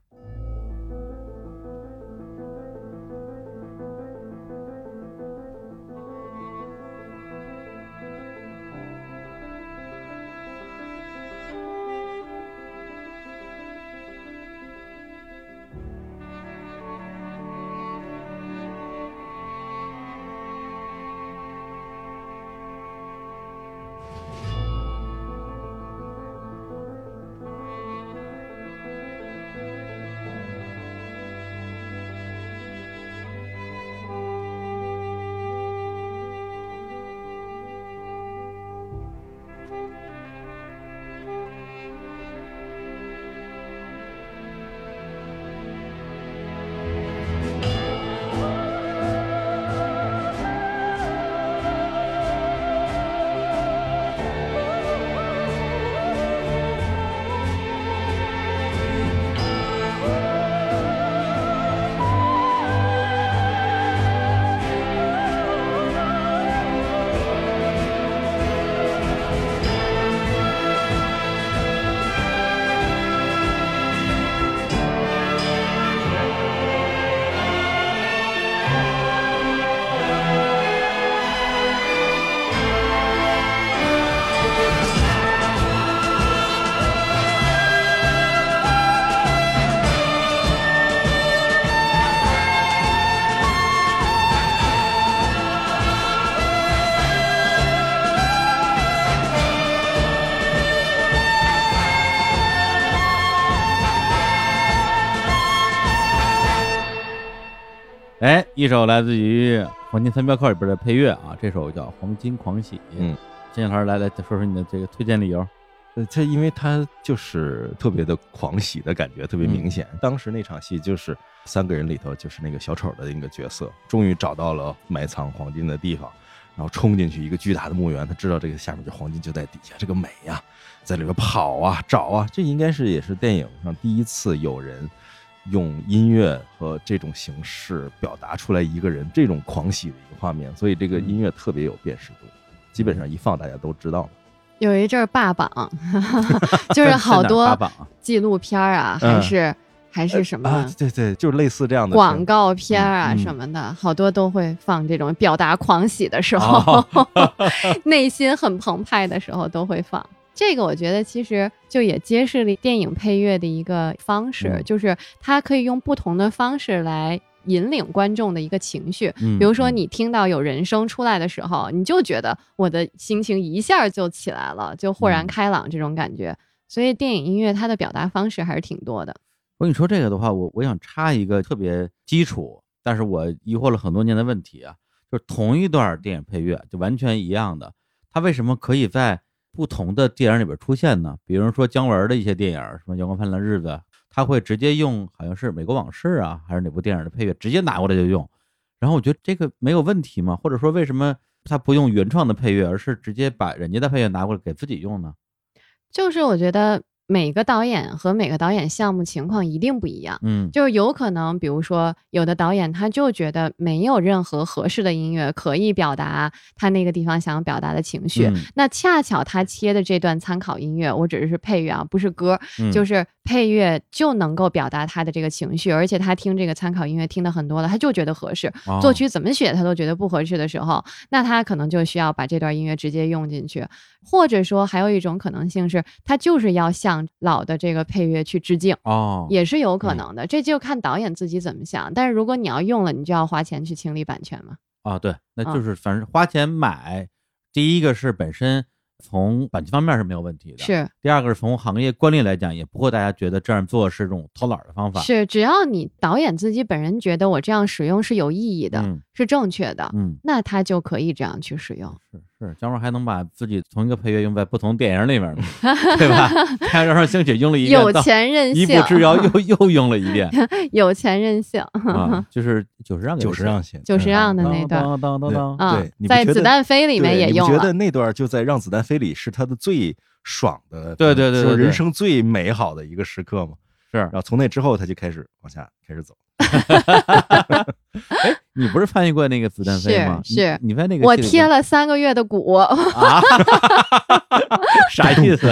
一首来自于《黄金三镖客》里边的配乐啊，这首叫《黄金狂喜》。嗯，金老师来来说说你的这个推荐理由。呃，这因为它就是特别的狂喜的感觉，特别明显。当时那场戏就是三个人里头，就是那个小丑的那个角色，终于找到了埋藏黄金的地方，然后冲进去一个巨大的墓园，他知道这个下面这黄金就在底下，这个美呀，在里边跑啊找啊，这应该是也是电影上第一次有人。用音乐和这种形式表达出来一个人这种狂喜的一个画面，所以这个音乐特别有辨识度，基本上一放大家都知道。有一阵儿霸榜，就是好多纪录片啊，还是还是什么？对对，就是类似这样的广告片啊什么的，好多都会放这种表达狂喜的时候，内心很澎湃的时候都会放。这个我觉得其实就也揭示了电影配乐的一个方式，就是它可以用不同的方式来引领观众的一个情绪。比如说你听到有人声出来的时候，你就觉得我的心情一下就起来了，就豁然开朗这种感觉。所以电影音乐它的表达方式还是挺多的。我跟你说这个的话，我我想插一个特别基础，但是我疑惑了很多年的问题啊，就是同一段电影配乐就完全一样的，它为什么可以在不同的电影里边出现呢，比如说姜文的一些电影，什么《阳光灿烂的日子》，他会直接用好像是《美国往事》啊，还是哪部电影的配乐，直接拿过来就用。然后我觉得这个没有问题吗？或者说为什么他不用原创的配乐，而是直接把人家的配乐拿过来给自己用呢？就是我觉得。每个导演和每个导演项目情况一定不一样，嗯，就是有可能，比如说有的导演他就觉得没有任何合适的音乐可以表达他那个地方想要表达的情绪，那恰巧他切的这段参考音乐，我只是是配乐啊，不是歌，就是配乐就能够表达他的这个情绪，而且他听这个参考音乐听的很多了，他就觉得合适，作曲怎么写他都觉得不合适的时候，那他可能就需要把这段音乐直接用进去。或者说，还有一种可能性是，他就是要向老的这个配乐去致敬哦，也是有可能的。这就看导演自己怎么想。但是如果你要用了，你就要花钱去清理版权嘛。啊，对，那就是反正花钱买，第一个是本身。从版权方面是没有问题的，是第二个是从行业惯例来讲，也不会大家觉得这样做是这种偷懒的方法。是，只要你导演自己本人觉得我这样使用是有意义的，是正确的，嗯，那他就可以这样去使用。是是，姜文还能把自己同一个配乐用在不同电影里面，对吧？太阳上兴起用了一遍，有钱任性；一步之遥又又用了一遍，有钱任性啊，就是九十让九十让写九十让的那段，当当当当，对，在子弹飞里面也用了。觉得那段就在让子弹飞里是他的最爽的，对对对，人生最美好的一个时刻嘛。是，然后从那之后他就开始往下开始走。哎，你不是翻译过那个子弹飞吗？是，你在那个我贴了三个月的鼓啊 啥意思？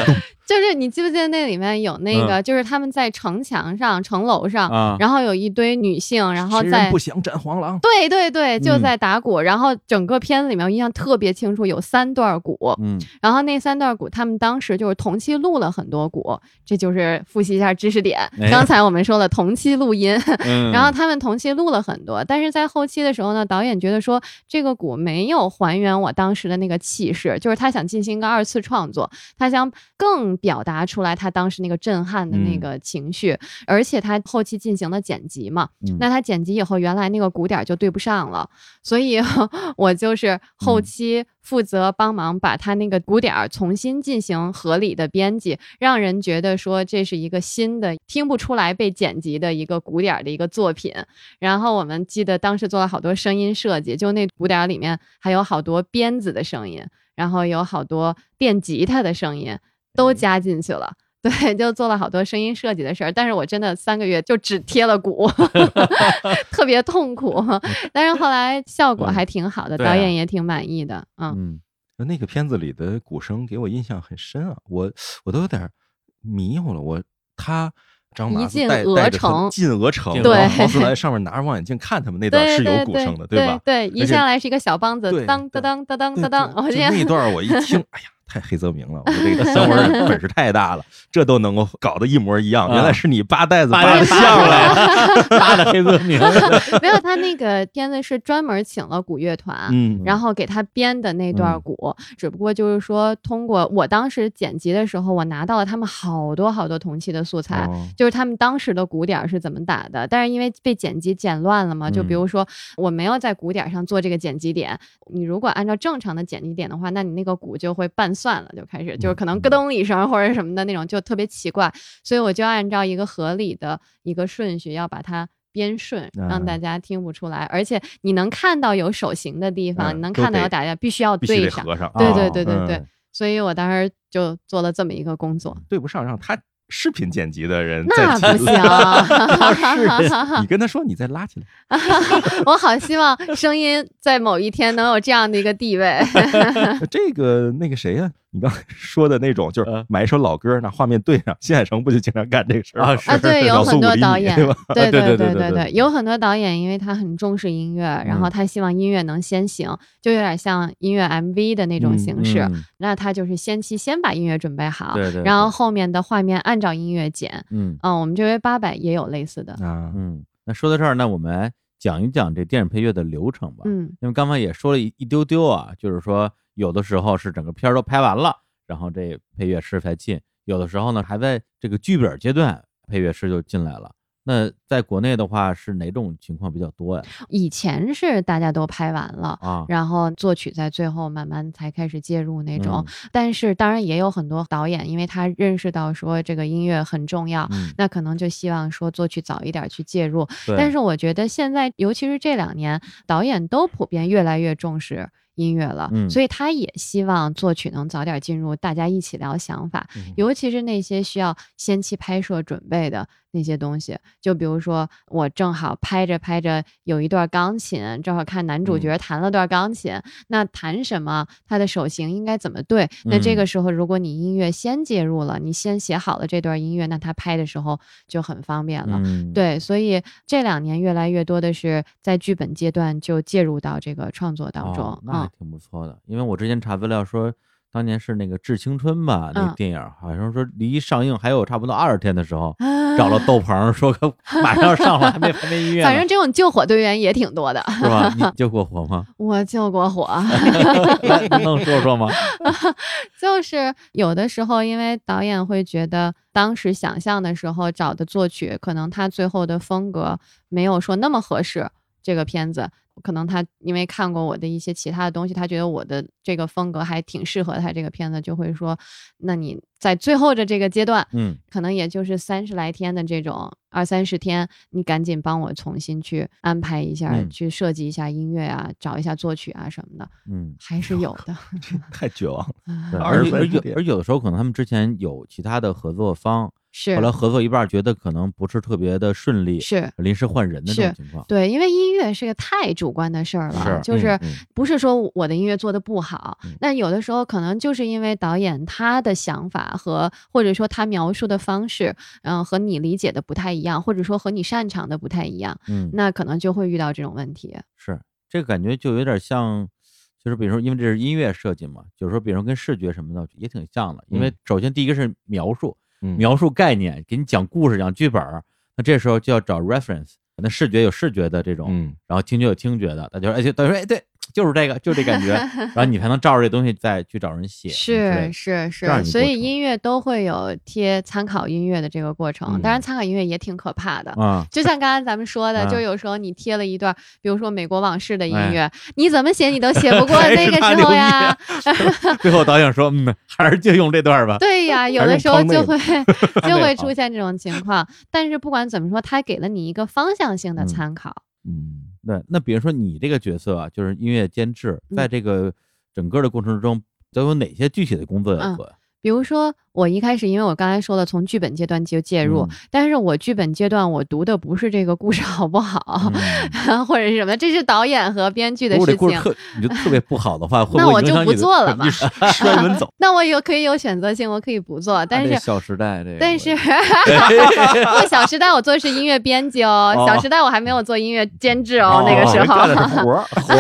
就是你记不记得那里面有那个，就是他们在城墙上、城楼上，然后有一堆女性，然后在不想斩黄狼。对对对，就在打鼓。然后整个片子里面我印象特别清楚，有三段鼓。嗯，然后那三段鼓，他们当时就是同期录了很多鼓。这就是复习一下知识点。刚才我们说了同期录音，然后他们同期录了很多，但是在后期的时候呢，导演觉得说这个鼓没有还原我当时的那个气势，就是他想进行一个二次创作，他想更。表达出来他当时那个震撼的那个情绪，而且他后期进行了剪辑嘛，那他剪辑以后，原来那个鼓点就对不上了，所以 我就是后期负责帮忙把他那个鼓点重新进行合理的编辑，让人觉得说这是一个新的听不出来被剪辑的一个鼓点的一个作品。然后我们记得当时做了好多声音设计，就那鼓点里面还有好多鞭子的声音，然后有好多电吉他的声音。都加进去了，对，就做了好多声音设计的事儿。但是我真的三个月就只贴了鼓，特别痛苦。但是后来效果还挺好的，导演也挺满意的。嗯，那个片子里的鼓声给我印象很深啊，我我都有点迷糊了。我他张麻子带带着进鹅城，对，豪斯莱上面拿着望远镜看他们那段是有鼓声的，对吧？对，一下来是一个小梆子，当当当当当当当。那段我一听，哎呀。太黑泽明了，我这个姜文本事太大了，这都能够搞得一模一样。原来是你扒袋子扒的像了，扒的黑泽明。没有，他那个片子是专门请了古乐团，嗯，然后给他编的那段鼓。只不过就是说，通过我当时剪辑的时候，我拿到了他们好多好多同期的素材，就是他们当时的鼓点是怎么打的。但是因为被剪辑剪乱了嘛，就比如说我没有在鼓点上做这个剪辑点，你如果按照正常的剪辑点的话，那你那个鼓就会半算了，就开始就是可能咯噔一声或者什么的那种，就特别奇怪。所以我就按照一个合理的一个顺序要把它编顺，让大家听不出来。而且你能看到有手型的地方，你能看到有打架，必须要对上。对对对对对。所以我当时就做了这么一个工作。对不上，让他。视频剪辑的人那不行，你跟他说，你再拉起来。我好希望声音在某一天能有这样的一个地位。这个那个谁呀？你刚才说的那种，就是买一首老歌，那画面对上，新海诚不就经常干这个事儿啊？啊，对，有很多导演，对对对对对，有很多导演，因为他很重视音乐，然后他希望音乐能先行，就有点像音乐 MV 的那种形式。那他就是先期先把音乐准备好，然后后面的画面按照音乐剪。嗯嗯，我们这位八百也有类似的啊。嗯，那说到这儿，那我们来讲一讲这电影配乐的流程吧。嗯，因为刚刚也说了一一丢丢啊，就是说。有的时候是整个片儿都拍完了，然后这配乐师才进；有的时候呢，还在这个剧本阶段，配乐师就进来了。那在国内的话是哪种情况比较多呀？以前是大家都拍完了啊，然后作曲在最后慢慢才开始介入那种。但是当然也有很多导演，因为他认识到说这个音乐很重要，那可能就希望说作曲早一点去介入。但是我觉得现在，尤其是这两年，导演都普遍越来越重视。音乐了，所以他也希望作曲能早点进入，大家一起聊想法，尤其是那些需要先期拍摄准备的。那些东西，就比如说我正好拍着拍着有一段钢琴，正好看男主角弹了段钢琴，那弹什么，他的手型应该怎么对？那这个时候如果你音乐先介入了，你先写好了这段音乐，那他拍的时候就很方便了。对，所以这两年越来越多的是在剧本阶段就介入到这个创作当中，那还挺不错的。因为我之前查资料说。当年是那个《致青春》吧，那个电影好像说离上映还有差不多二十天的时候，找了窦鹏说 马上要上了，还没还没音乐。反正这种救火队员也挺多的，是吧？你救过火吗？我救过火，能说说吗？就是有的时候，因为导演会觉得当时想象的时候找的作曲，可能他最后的风格没有说那么合适这个片子。可能他因为看过我的一些其他的东西，他觉得我的这个风格还挺适合他这个片子，就会说，那你在最后的这个阶段，嗯，可能也就是三十来天的这种二三十天，你赶紧帮我重新去安排一下，去设计一下音乐啊，找一下作曲啊什么的，嗯，还是有的。太绝望了，而而有而有的时候可能他们之前有其他的合作方。是，后来合作一半，觉得可能不是特别的顺利，是临时换人的这种情况。对，因为音乐是个太主观的事儿了，就是不是说我的音乐做的不好，那有的时候可能就是因为导演他的想法和或者说他描述的方式，嗯，和你理解的不太一样，或者说和你擅长的不太一样，嗯，那可能就会遇到这种问题。是，这个感觉就有点像，就是比如说，因为这是音乐设计嘛，就是说，比如说跟视觉什么的也挺像的，因为首先第一个是描述。描述概念，给你讲故事、讲剧本那这时候就要找 reference。那视觉有视觉的这种，然后听觉有听觉的，那就而且等于说，哎，对。就是这个，就这感觉，然后你才能照着这东西再去找人写。是是是，所以音乐都会有贴参考音乐的这个过程。当然，参考音乐也挺可怕的嗯。就像刚刚咱们说的，就有时候你贴了一段，比如说美国往事的音乐，你怎么写你都写不过那个时候呀。最后导演说：“嗯，还是就用这段吧。”对呀，有的时候就会就会出现这种情况。但是不管怎么说，他给了你一个方向性的参考。嗯。对，那比如说你这个角色啊，就是音乐监制，在这个整个的过程中都有哪些具体的工作要做？比如说我一开始，因为我刚才说了，从剧本阶段就介入，但是我剧本阶段我读的不是这个故事好不好，或者是什么，这是导演和编剧的事情。你就特别不好的话，那我就不做了吧，摔门走。那我有可以有选择性，我可以不做，但是《小时代》这，但是《小时代》我做的是音乐编辑哦，《小时代》我还没有做音乐监制哦，那个时候活活。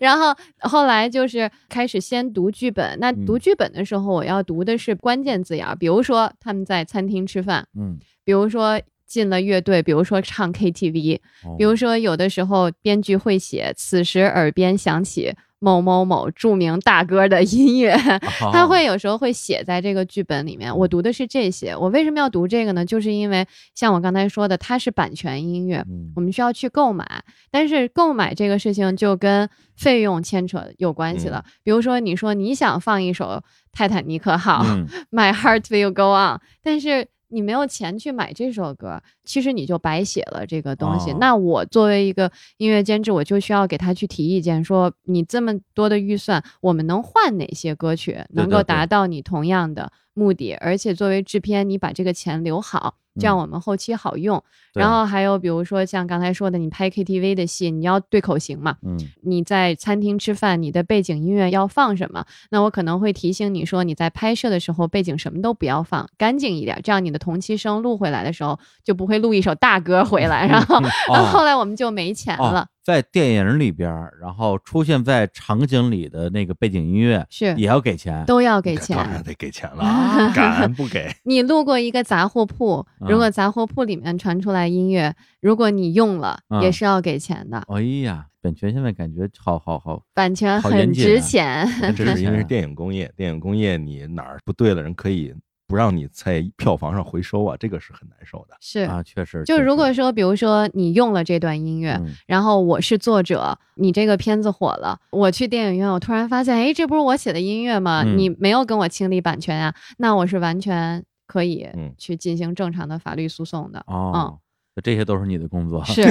然后后来就是开始先读剧本，那读剧本的时候我要。要读的是关键字眼儿，比如说他们在餐厅吃饭，嗯，比如说进了乐队，比如说唱 KTV，比如说有的时候编剧会写“此时耳边响起某某某著名大哥的音乐”，他会有时候会写在这个剧本里面。我读的是这些，我为什么要读这个呢？就是因为像我刚才说的，它是版权音乐，我们需要去购买，但是购买这个事情就跟费用牵扯有关系了。比如说，你说你想放一首。泰坦尼克号，My heart will go on。但是你没有钱去买这首歌，其实你就白写了这个东西。那我作为一个音乐监制，我就需要给他去提意见，说你这么多的预算，我们能换哪些歌曲能够达到你同样的目的？而且作为制片，你把这个钱留好。这样我们后期好用，然后还有比如说像刚才说的，你拍 KTV 的戏，你要对口型嘛，嗯，你在餐厅吃饭，你的背景音乐要放什么？那我可能会提醒你说，你在拍摄的时候背景什么都不要放，干净一点，这样你的同期声录回来的时候就不会录一首大歌回来，然后 后来我们就没钱了。在电影里边，然后出现在场景里的那个背景音乐是也要给钱，都要给钱，当然得给钱了，敢不给？你路过一个杂货铺，如果杂货铺里面传出来音乐，如果你用了，也是要给钱的。哎呀，版权现在感觉好好好，版权很值钱。这是因为是 电影工业，电影工业你哪儿不对了，人可以。不让你在票房上回收啊，这个是很难受的。是啊，确实。就如果说，比如说你用了这段音乐，然后我是作者，你这个片子火了，我去电影院，我突然发现，哎，这不是我写的音乐吗？你没有跟我清理版权啊？那我是完全可以去进行正常的法律诉讼的。哦。这些都是你的工作，是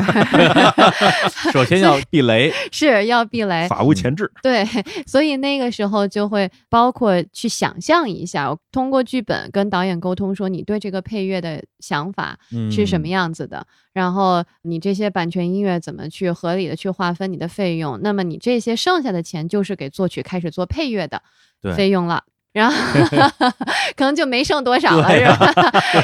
首先要避雷，是要避雷，法务前置。对，所以那个时候就会包括去想象一下，通过剧本跟导演沟通，说你对这个配乐的想法是什么样子的，然后你这些版权音乐怎么去合理的去划分你的费用，那么你这些剩下的钱就是给作曲开始做配乐的费用了。然后 可能就没剩多少了，是吧？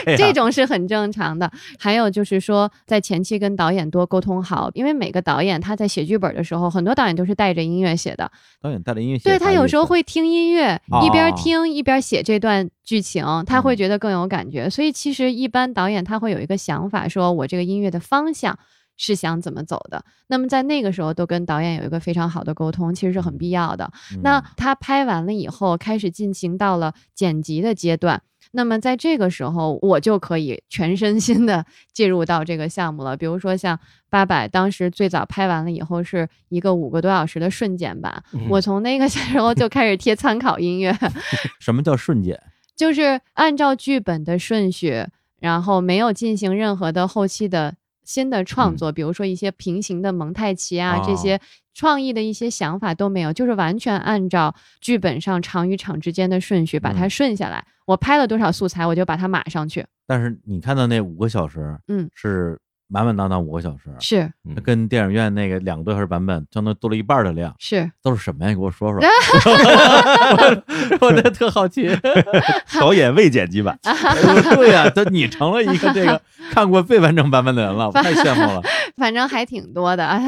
这种是很正常的。还有就是说，在前期跟导演多沟通好，因为每个导演他在写剧本的时候，很多导演都是带着音乐写的。导演带着音乐写，对他有时候会听音乐，一边听一边写这段剧情，他会觉得更有感觉。所以其实一般导演他会有一个想法，说我这个音乐的方向。是想怎么走的？那么在那个时候都跟导演有一个非常好的沟通，其实是很必要的。那他拍完了以后，开始进行到了剪辑的阶段。那么在这个时候，我就可以全身心的 介入到这个项目了。比如说像八百，当时最早拍完了以后是一个五个多小时的瞬间版，我从那个时候就开始贴参考音乐。什么叫瞬间？就是按照剧本的顺序，然后没有进行任何的后期的。新的创作，比如说一些平行的蒙太奇啊，这些创意的一些想法都没有，就是完全按照剧本上场与场之间的顺序把它顺下来。我拍了多少素材，我就把它码上去。但是你看到那五个小时，嗯，是。满满当当五个小时，是跟电影院那个两个多小时版本相当于多了一半的量，是都是什么呀？你给我说说，我这特好奇。导演未剪辑版，对呀，都你成了一个这个看过未完整版本的人了，我太羡慕了。反正还挺多的，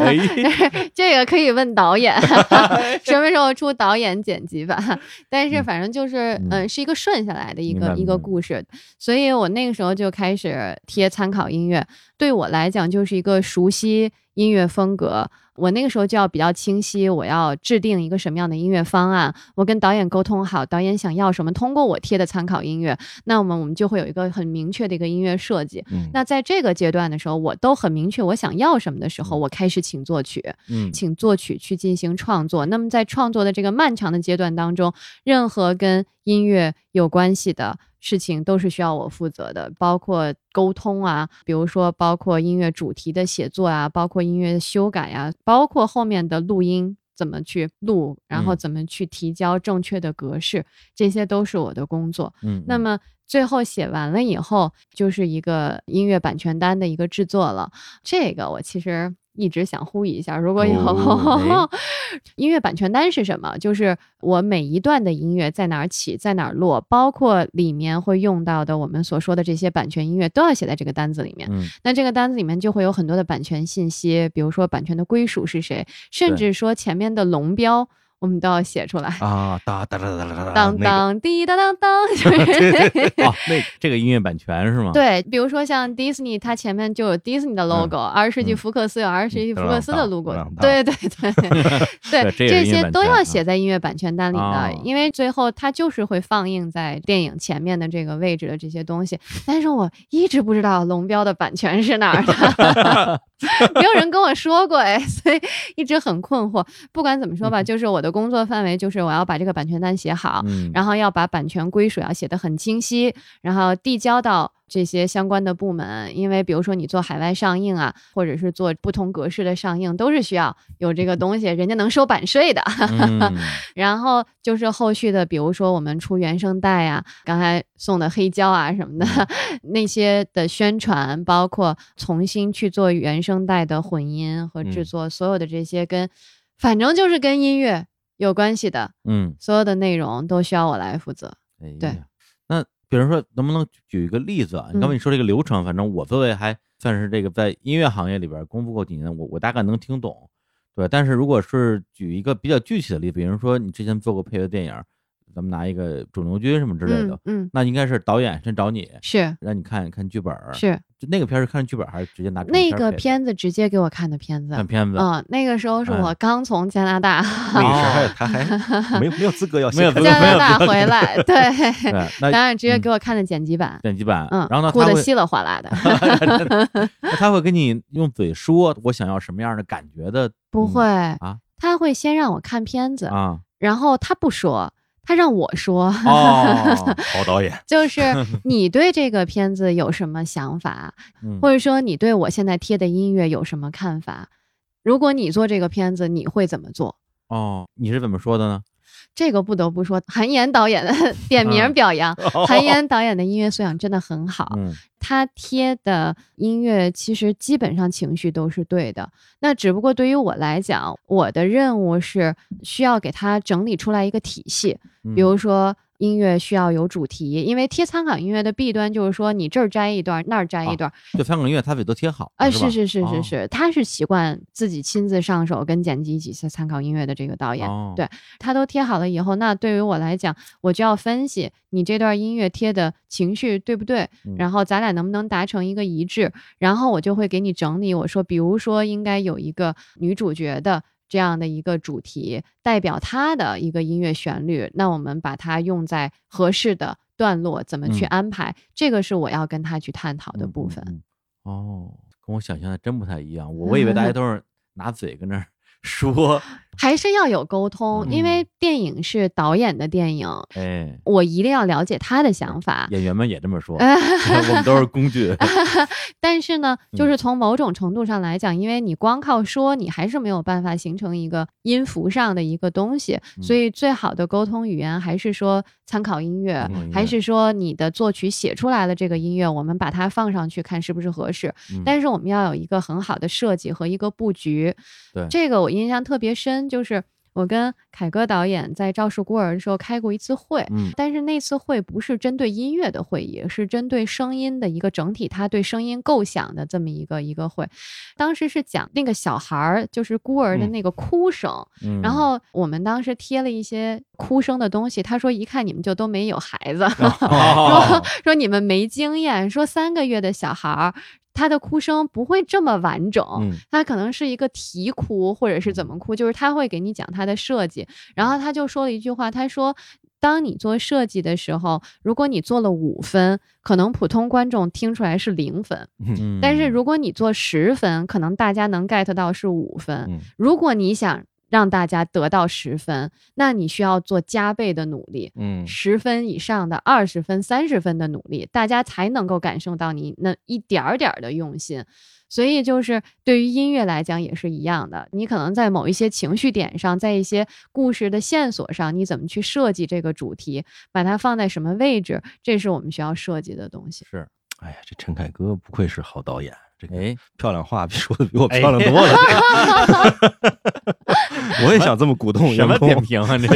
这个可以问导演什么时候出导演剪辑版。但是反正就是嗯，是一个顺下来的一个一个故事，所以我那个时候就开始贴参考音乐。对我来讲，就是一个熟悉音乐风格。我那个时候就要比较清晰，我要制定一个什么样的音乐方案。我跟导演沟通好，导演想要什么，通过我贴的参考音乐，那我们我们就会有一个很明确的一个音乐设计。那在这个阶段的时候，我都很明确我想要什么的时候，我开始请作曲，嗯，请作曲去进行创作。那么在创作的这个漫长的阶段当中，任何跟音乐有关系的。事情都是需要我负责的，包括沟通啊，比如说包括音乐主题的写作啊，包括音乐的修改呀，包括后面的录音。怎么去录，然后怎么去提交正确的格式，这些都是我的工作。嗯，那么最后写完了以后，就是一个音乐版权单的一个制作了。这个我其实。一直想呼吁一下，如果有 音乐版权单是什么？就是我每一段的音乐在哪儿起，在哪儿落，包括里面会用到的我们所说的这些版权音乐，都要写在这个单子里面。那这个单子里面就会有很多的版权信息，比如说版权的归属是谁，甚至说前面的龙标。我们都要写出来啊！当当当当当当当滴当当当，就是哦，那这个音乐版权是吗？对，比如说像迪士尼，它前面就有迪士尼的 logo，二十世纪福克斯有二十世纪福克斯的 logo，对对 对对，这些都要写在音乐版权单里的，因为最后它就是会放映在电影前面的这个位置的这些东西。但是我一直不知道龙标的版权是哪儿的，没有人跟我说过哎，所以一直很困惑。不管怎么说吧，就是我的。工作范围就是我要把这个版权单写好，然后要把版权归属要写得很清晰，然后递交到这些相关的部门。因为比如说你做海外上映啊，或者是做不同格式的上映，都是需要有这个东西，人家能收版税的。然后就是后续的，比如说我们出原声带啊，刚才送的黑胶啊什么的 那些的宣传，包括重新去做原声带的混音和制作，所有的这些跟，反正就是跟音乐。有关系的，嗯，所有的内容都需要我来负责。对，那比如说，能不能举一个例子啊？你刚才你说这个流程，反正我作为还算是这个在音乐行业里边功夫过几年，我我大概能听懂。对，但是如果是举一个比较具体的例子，比如说你之前做过配乐电影。咱们拿一个肿瘤君什么之类的，嗯，那应该是导演先找你，是让你看看剧本，是就那个片是看剧本还是直接拿那个片子直接给我看的片子？看片子，嗯，那个时候是我刚从加拿大，那时候 他还没有没有资格要没有加拿大回来，对，导演直接给我看的剪辑版，剪辑版，嗯，然后呢，哭的稀里哗啦的，那他会跟你用嘴说我想要什么样的感觉的？不会啊，他会先让我看片子啊，然后他不说。他让我说，哦，好 导演，就是 你对这个片子有什么想法，或者说你对我现在贴的音乐有什么看法？如果你做这个片子，你会怎么做？哦，你是怎么说的呢？这个不得不说，韩岩导演的 点名表扬，韩岩导演的音乐素养真的很好。他贴的音乐其实基本上情绪都是对的，那只不过对于我来讲，我的任务是需要给他整理出来一个体系，比如说。音乐需要有主题，因为贴参考音乐的弊端就是说你这儿摘一段，那儿摘一段。就参考音乐，他得都贴好。啊，是是是是是，他是习惯自己亲自上手跟剪辑几次参考音乐的这个导演，对他都贴好了以后，那对于我来讲，我就要分析你这段音乐贴的情绪对不对，然后咱俩能不能达成一个一致，然后我就会给你整理。我说，比如说应该有一个女主角的。这样的一个主题代表他的一个音乐旋律，那我们把它用在合适的段落，怎么去安排？这个是我要跟他去探讨的部分。哦，跟我想象的真不太一样，我我以为大家 都是拿嘴跟那儿。说还是要有沟通，因为电影是导演的电影，哎，我一定要了解他的想法。演员们也这么说，我们都是工具。但是呢，就是从某种程度上来讲，因为你光靠说，你还是没有办法形成一个音符上的一个东西。所以，最好的沟通语言还是说参考音乐，还是说你的作曲写出来的这个音乐，我们把它放上去看是不是合适。但是，我们要有一个很好的设计和一个布局。对这个我。印象特别深，就是我跟凯歌导演在《赵氏孤儿》的时候开过一次会，嗯，但是那次会不是针对音乐的会议，是针对声音的一个整体，他对声音构想的这么一个一个会。当时是讲那个小孩儿，就是孤儿的那个哭声，然后我们当时贴了一些哭声的东西。他说：“一看你们就都没有孩子，说说你们没经验，说三个月的小孩儿。”他的哭声不会这么完整，他可能是一个啼哭，或者是怎么哭，就是他会给你讲他的设计。然后他就说了一句话，他说：“当你做设计的时候，如果你做了五分，可能普通观众听出来是零分；但是如果你做十分，可能大家能 get 到是五分。如果你想。”让大家得到十分，那你需要做加倍的努力，嗯，十分以上的二十分、三十分的努力，大家才能够感受到你那一点儿点儿的用心。所以，就是对于音乐来讲也是一样的，你可能在某一些情绪点上，在一些故事的线索上，你怎么去设计这个主题，把它放在什么位置，这是我们需要设计的东西。是，哎呀，这陈凯歌不愧是好导演，这个哎，漂亮话比说的比我漂亮多了。我也想这么鼓动什么员工点评啊？这个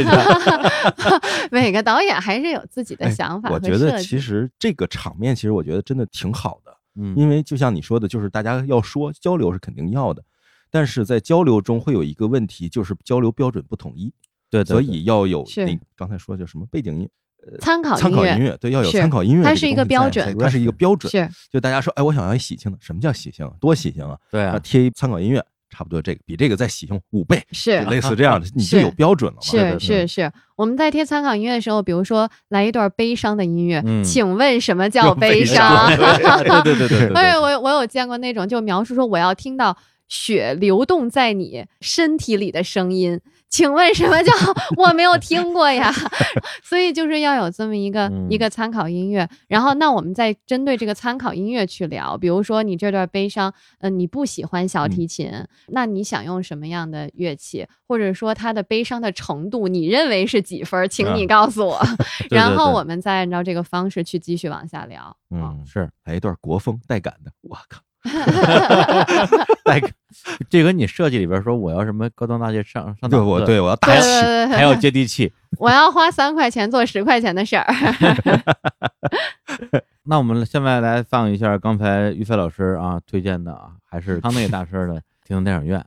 每个导演还是有自己的哎想法和我觉得其实这个场面，其实我觉得真的挺好的。嗯，因为就像你说的，就是大家要说交流是肯定要的，但是在交流中会有一个问题，就是交流标准不统一，对，对所以要有是那刚才说叫什么背景音。参考参考音乐，对，要有参考音乐它是一个标准它是一个标准。是就大家说，哎，我想要一喜庆的，什么叫喜庆啊？多喜庆啊！啊，对啊，贴一参考音乐，差不多这个比这个再喜庆五倍，是类似这样的，你就有标准了嘛？是是是，我们在贴参考音乐的时候，比如说来一段悲伤的音乐，嗯请问什么叫 叫悲伤？伤对对对对对对，哎，我我有见过那种就描述说我要听到血流动在你身体里的声音，请问什么叫我没有听过呀？所以就是要有这么一个、嗯。一个参考音乐，然后那我们再针对这个参考音乐去聊，比如说你这段悲伤，嗯、你不喜欢小提琴，那你想用什么样的乐器，或者说它的悲伤的程度，你认为是几分儿？请你嗯告诉我，对然后我们再按照这个方式去继续往下聊。嗯，是来一段国风带感的，我靠，带个这跟你设计里边说我要什么高端大气上上对档次我对我要大对气，对对对还要接地气。我要花三块钱做十块钱的事儿。那我们现在来放一下刚才于飞老师啊推荐的啊，还是康内大师的《天堂电影院》。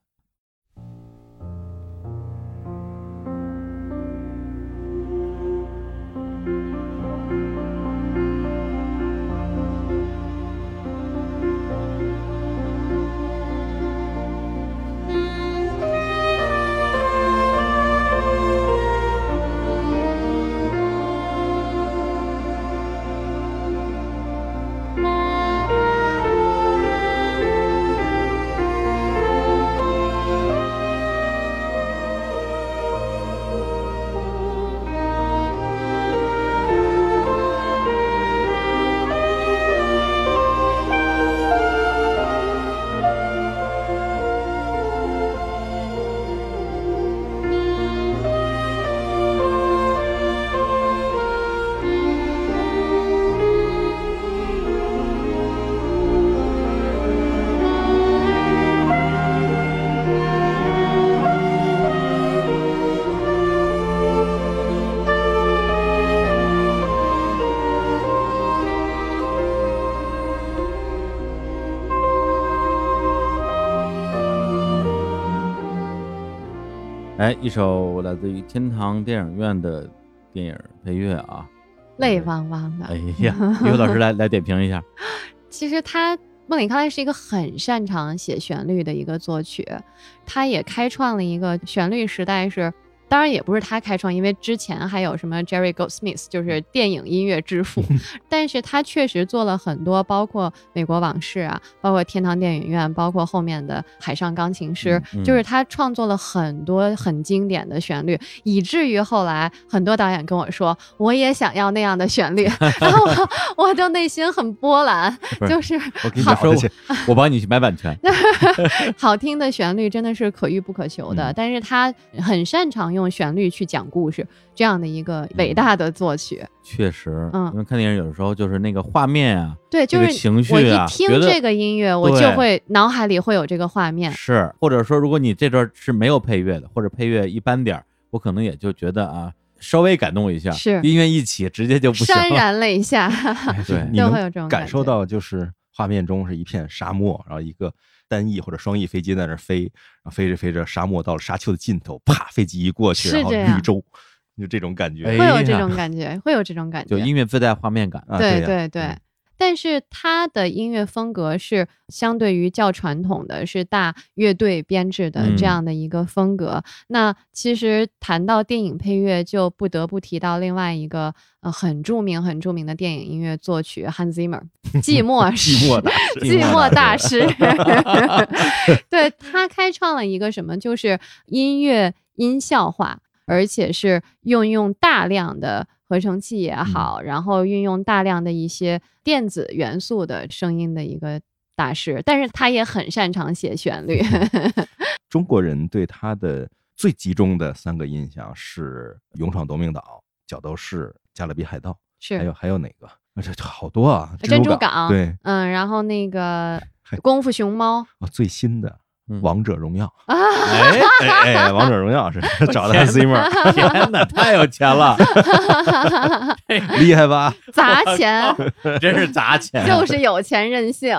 一首来自于天堂电影院的电影配乐啊，泪汪汪的。哎呀，刘老师来来点评一下。其实他孟里康恩是一个很擅长写旋律的一个作曲，他也开创了一个旋律时代是。当然也不是他开创，因为之前还有什么 Jerry Goldsmith，就是电影音乐之父。但是他确实做了很多，包括《美国往事》啊，包括《天堂电影院》，包括后面的《海上钢琴师》就是他创作了很多很经典的旋律，以至于后来很多导演跟我说，我也想要那样的旋律，然后我我就内心很波澜，就是我跟你好说的，我帮你去买版权。好听的旋律真的是可遇不可求的，嗯但是他很擅长用旋律去讲故事，这样的一个伟大的作曲。确实，嗯因为看电影有的时候就是那个画面啊，对，就这个是情绪我一啊听这个音乐，我就会脑海里会有这个画面。是，或者说如果你这段是没有配乐的，或者配乐一般点儿，我可能也就觉得啊，稍微感动一下，是音乐一起直接就不行潸。然泪下，哎 对你都会有这种感受到，就是画面中是一片沙漠，然后一个单翼或者双翼飞机在那飞，然后飞着飞着，沙漠到了沙丘的尽头，啪，飞机一过去，然后绿洲，就这种感觉。哎会有这种感觉，会有这种感觉。就音乐自带画面感。啊，对对对嗯，但是他的音乐风格是相对于较传统的是大乐队编制的这样的一个风格。那其实谈到电影配乐，就不得不提到另外一个呃很著名、很著名的电影音乐作曲 Hans Zimmer，寂寞寂寞大寂寞大师。对他开创了一个什么，就是音乐音效化，而且是运用大量的。合成器也好，然后运用大量的一些电子元素的声音的一个大师，但是他也很擅长写旋律。中国人对他的最集中的三个印象是《勇闯夺命岛》《角斗士》《加勒比海盗》，是还有还有哪个？这好多啊！珍珠港对，嗯，然后那个《功夫熊猫》哦，最新的。王者荣耀 啊！哎哎，王者荣耀是 找的 Zimmer，天哪，太有钱了，厉害吧？砸钱，真是砸钱，就是有钱任性。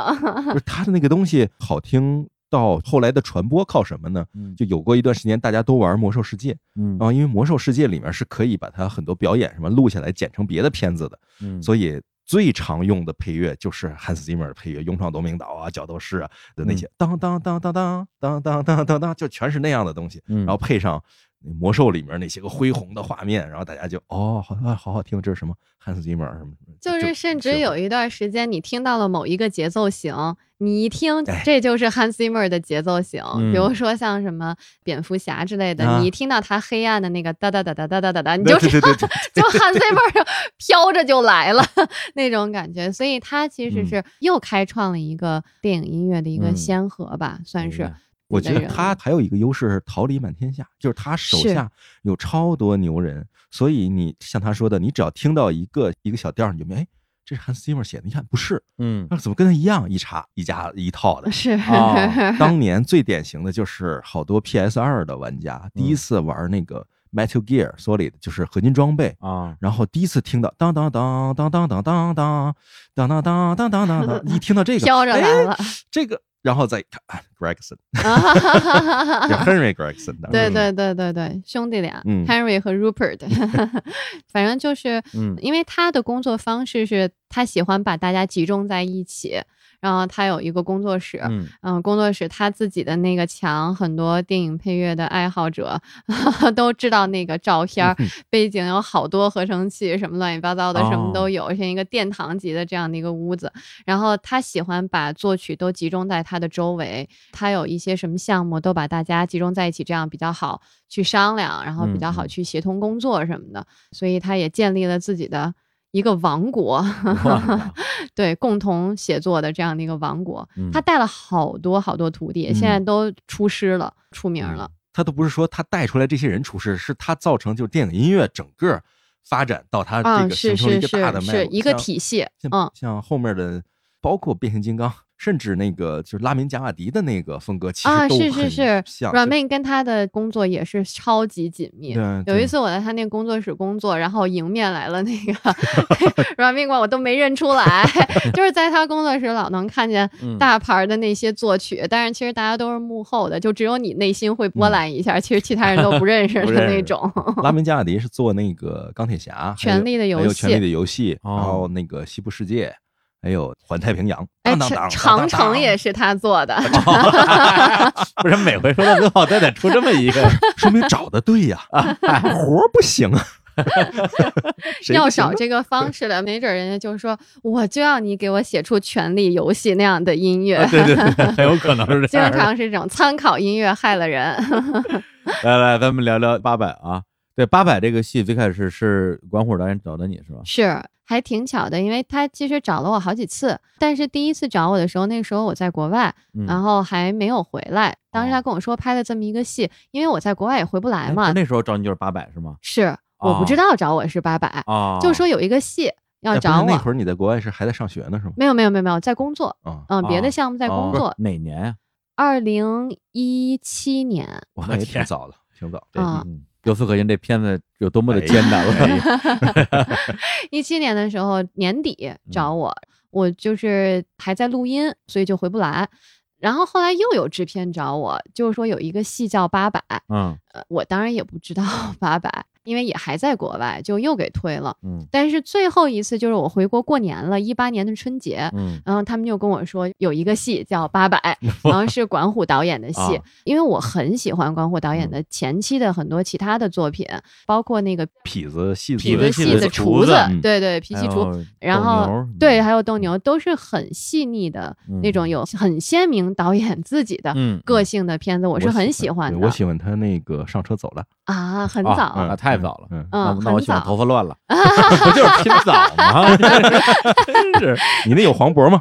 不是他的那个东西好听到后来的传播靠什么呢？就有过一段时间大家都玩魔兽世界，嗯，然后因为魔兽世界里面是可以把它很多表演什么录下来剪成别的片子的，嗯，所以。最常用的配乐就是汉斯季默的配乐，《勇闯夺命岛》啊，《角斗士》啊的那些，当当当当当当当当当当，就全是那样的东西，然后配上。魔兽里面那些个恢宏的画面，然后大家就哦，好啊，好好听，这是什么汉斯季默什么什么？就是甚至有一段时间，你听到了某一个节奏型，你一听这就是汉斯季默的节奏型。比如说像什么蝙蝠侠之类的，你一听到他黑暗的那个哒哒哒哒哒哒哒哒，你就知道就汉斯季默飘着就来了那种感觉。所以他其实是又开创了一个电影音乐的一个先河吧，算是。我觉得他还有一个优势是桃李满天下，就是他手下有超多牛人，所以你像他说的，你只要听到一个一个小调，你就哎，这是 Hans Zimmer 写的，你看不是，嗯，那怎么跟他一样？一查一家一套的，是啊 当年最典型的就是好多 PS 二的玩家第一次玩那个 Metal Gear Solid，就是合金装备啊，然后第一次听到当当当当当当当当当当当当当当，一听到这个飘着来了，这个。然后再看 Gregson，叫 Henry Gregson，对对对对对，兄弟俩，Henry 和 Rupert，反正就是，因为他的工作方式是他喜欢把大家集中在一起。然后他有一个工作室，嗯，工作室他自己的那个墙，很多电影配乐的爱好者 都知道那个照片，背景有好多合成器，什么乱七八糟的，什么都有，像一个殿堂级的这样的一个屋子。然后他喜欢把作曲都集中在他的周围，他有一些什么项目都把大家集中在一起，这样比较好去商量，然后比较好去协同工作什么的。所以他也建立了自己的。一个王国，对，共同写作的这样的一个王国，他带了好多好多徒弟，现在都出师了，出名了。他都不是说他带出来这些人出师，是他造成就是电影音乐整个发展到他这个形成一个大的脉是一个体系。嗯，像后面的包括变形金刚。甚至那个就是拉明贾瓦迪的那个风格，其实都是是是是。阮妹跟他的工作也是超级紧密。有一次我在他那个工作室工作，然后迎面来了那个阮 妹，我都没认出来，就是在他工作室老能看见大牌的那些作曲，但是其实大家都是幕后的，就只有你内心会波澜一下，其实其他人都不认识的那种。拉明贾瓦迪是做那个钢铁侠、权力的游戏、权力的游戏，然后那个西部世界。还有环太平洋，哎，长城也是他做的，不是每回说到最后都得出这么一个，说明找的对呀，活不行啊，要找这个方式的，没准人家就说，我就要你给我写出《权力游戏》那样的音乐，对对对，很有可能是这样，经常是这种参考音乐害了人。来来，咱们聊聊八百啊，对八百这个戏最开始是管虎导演找的你是吧？是。还挺巧的，因为他其实找了我好几次，但是第一次找我的时候，那个时候我在国外，然后还没有回来。当时他跟我说拍了这么一个戏，因为我在国外也回不来嘛。那时候找你就是八百是吗？是，我不知道找我是八百，就说有一个戏要找我。那会儿你在国外是还在上学呢是吗？没有没有没有没有在工作，嗯，别的项目在工作。哪年呀？二零一七年。我也挺早的，挺早。嗯。由此可见，这片子有多么的艰难了。一七年的时候年底找我，我就是还在录音，所以就回不来。然后后来又有制片找我，就是说有一个戏叫《八佰》，嗯呃，我当然也不知道八百。因为也还在国外，就又给退了。嗯，但是最后一次就是我回国过年了，一八年的春节。嗯，然后他们就跟我说有一个戏叫《八百 》，然后是管虎导演的戏。因为我很喜欢管虎导演的前期的很多其他的作品，包括那个痞子戏痞子戏子厨子，对对，脾气厨。然后对，还有斗牛，都是很细腻的那种，有很鲜明导演自己的个性的片子，我是很喜欢的。我喜欢他那个上车走了啊，很早啊，太早了，嗯。那我喜欢头发乱了，不就是拼早吗？真是你那有黄渤吗？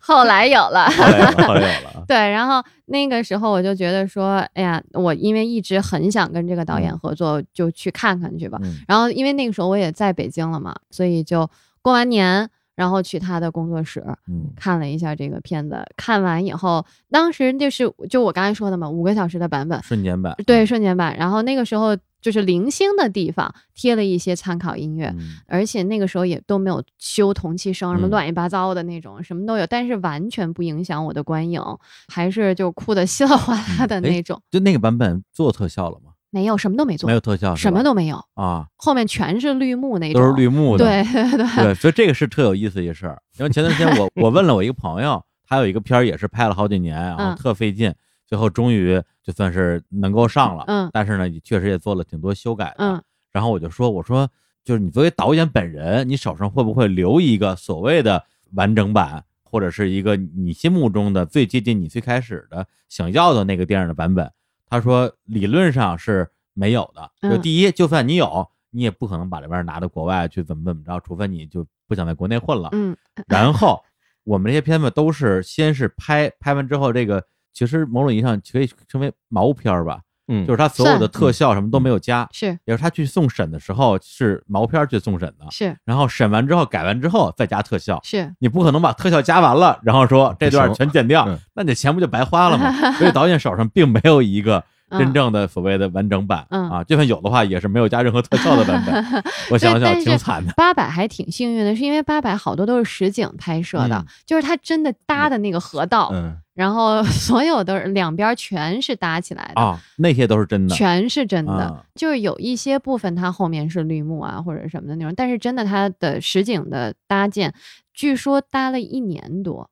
后来有了，后来有了。对，然后那个时候我就觉得说，哎呀，我因为一直很想跟这个导演合作，就去看看去吧。然后因为那个时候我也在北京了嘛，所以就过完年。然后去他的工作室，嗯，看了一下这个片子。看完以后，当时就是就我刚才说的嘛，五个小时的版本，瞬间版，对，瞬间版。然后那个时候就是零星的地方贴了一些参考音乐，而且那个时候也都没有修同期声，什么乱七八糟的那种，什么都有，但是完全不影响我的观影，还是就哭的稀里哗啦的那种。就那个版本做特效了吗？没有，什么都没做，没有特效，什么都没有啊，后面全是绿幕那种，都是绿幕的，对对对，所以这个是特有意思一事儿。因为前段时间我 我问了我一个朋友，他有一个片儿也是拍了好几年，然后特费劲，最后终于就算是能够上了，嗯，但是呢，确实也做了挺多修改的，嗯，然后我就说，我说就是你作为导演本人，你手上会不会留一个所谓的完整版，或者是一个你心目中的最接近你最开始的想要的那个电影的版本？他说理论上是。没有的，就第一，就算你有，你也不可能把这玩意儿拿到国外去怎么怎么着，除非你就不想在国内混了。嗯，然 后我们这些片子都是先是拍拍完之后，这个其实某种意义上可以称为毛片儿吧。嗯，就是他所有的特效什么都没有加，是，也是他去送审的时候是毛片去送审的，是，然后审完之后改完之后再加特效，是。你不可能把特效加完了，然后说这段全剪掉，那你钱不就白花了吗？所以导演手上并没有一个。真正的所谓的完整版啊，就算有的话，也是没有加任何特效的版本。我想想，挺惨的。八百还挺幸运的，是因为八百好多都是实景拍摄的，就是它真的搭的那个河道，然后所有的两边全是搭起来的。啊，那些都是真的，全是真的。就是有一些部分它后面是绿幕啊或者什么的那种，但是真的它的实景的搭建，据说搭了一年多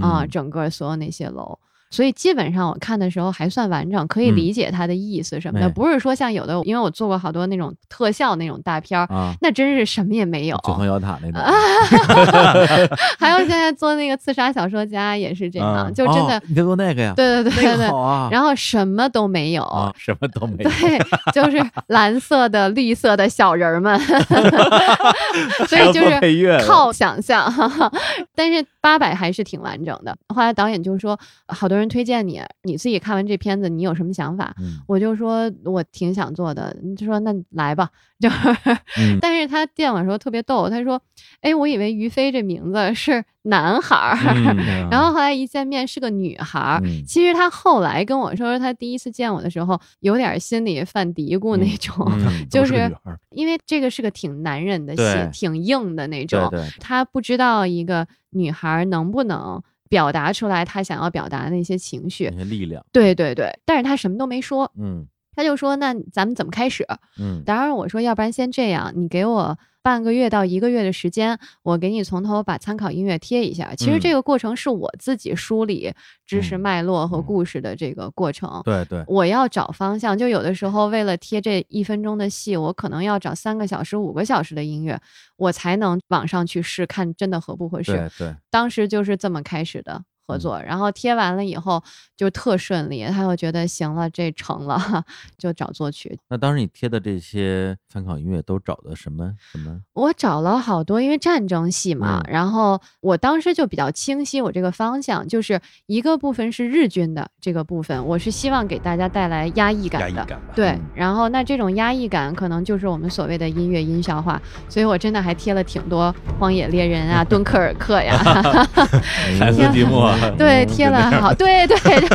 啊，整个所有那些楼。所以基本上我看的时候还算完整，可以理解它的意思什么的，不是说像有的，因为我做过好多那种特效那种大片儿，那真是什么也没有。九层妖塔那种。还有现在做那个刺杀小说家也是这样，就真的。你在做那个呀？对对对对对。啊。然后什么都没有，什么都没有。对，就是蓝色的、绿色的小人们。所以就是靠想象，但是八百还是挺完整的。后来导演就说，好多。人推荐你，你自己看完这片子，你有什么想法？我就说我挺想做的，就说那来吧，就，但是他见我的时候特别逗，他说，哎，我以为于飞这名字是男孩儿，然后后来一见面是个女孩儿。其实他后来跟我说，他第一次见我的时候有点心里犯嘀咕那种，就是因为这个是个挺男人的戏，挺硬的那种，他不知道一个女孩能不能。表达出来他想要表达的那些情绪、那些力量，对对对，但是他什么都没说，嗯，他就说那咱们怎么开始？嗯，当然我说要不然先这样，你给我。半个月到一个月的时间，我给你从头把参考音乐贴一下。其实这个过程是我自己梳理知识脉络和故事的这个过程。对对，我要找方向，就有的时候为了贴这一分钟的戏，我可能要找三个小时、五个小时的音乐，我才能往上去试，看真的合不合适。对对，当时就是这么开始的。合作，然后贴完了以后就特顺利，他又觉得行了，这成了，就找作曲。那当时你贴的这些参考音乐都找的什么什么？我找了好多，因为战争戏嘛。然后我当时就比较清晰，我这个方向就是一个部分是日军的这个部分，我是希望给大家带来压抑感的。对，然后那这种压抑感可能就是我们所谓的音乐音效化，所以我真的还贴了挺多《荒野猎人》啊，《敦刻尔克》呀，彩色积木。对，贴了好，对对，就是，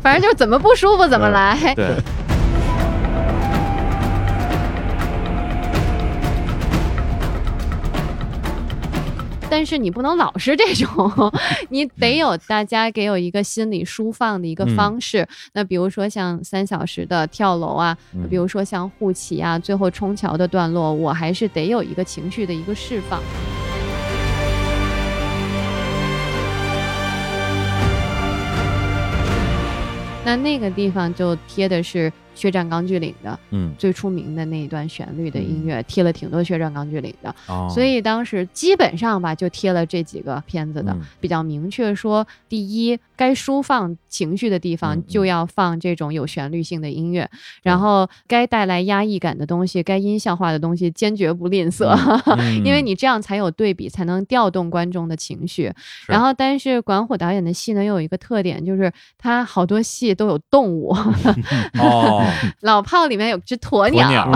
反正就是怎么不舒服怎么来。对。但是你不能老是这种，你得有大家给有一个心理舒放的一个方式。那比如说像三小时的跳楼啊，比如说像护旗啊，最后冲桥的段落，我还是得有一个情绪的一个释放。那那个地方就贴的是。血战钢锯岭的，嗯，最出名的那一段旋律的音乐，贴了挺多血战钢锯岭的，所以当时基本上吧，就贴了这几个片子的，比较明确说，第一，该抒放情绪的地方就要放这种有旋律性的音乐，然后该带来压抑感的东西，该音效化的东西，坚决不吝啬，因为你这样才有对比，才能调动观众的情绪。然后，但是管虎导演的戏呢，又有一个特点，就是他好多戏都有动物。哦。老炮里面有只鸵鸟，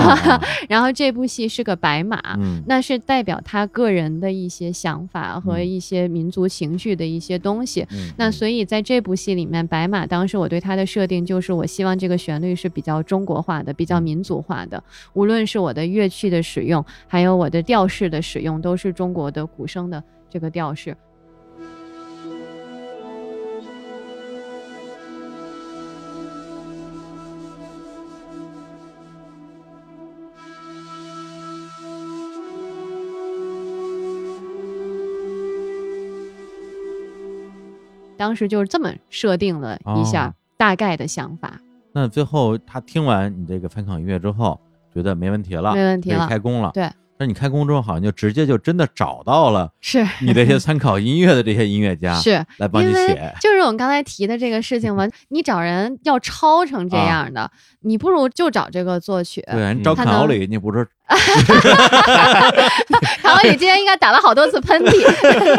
然后这部戏是个白马，那是代表他个人的一些想法和一些民族情绪的一些东西。那所以在这部戏里面，白马当时我对它的设定就是，我希望这个旋律是比较中国化的，比较民族化的，无论是我的乐器的使用，还有我的调式的使用，都是中国的古声的这个调式。当时就是这么设定了一下大概的想法。那最后他听完你这个翻考音乐之后，觉得没问题了，没问题了，开工了。对。那你开工之后，好像就直接就真的找到了，是你这些参考音乐的这些音乐家，是来帮你写。就是我们刚才提的这个事情嘛，你找人要抄成这样的，你不如就找这个作曲。对你找卡奥里，你不是。哈哈哈哈哈！你今天应该打了好多次喷嚏。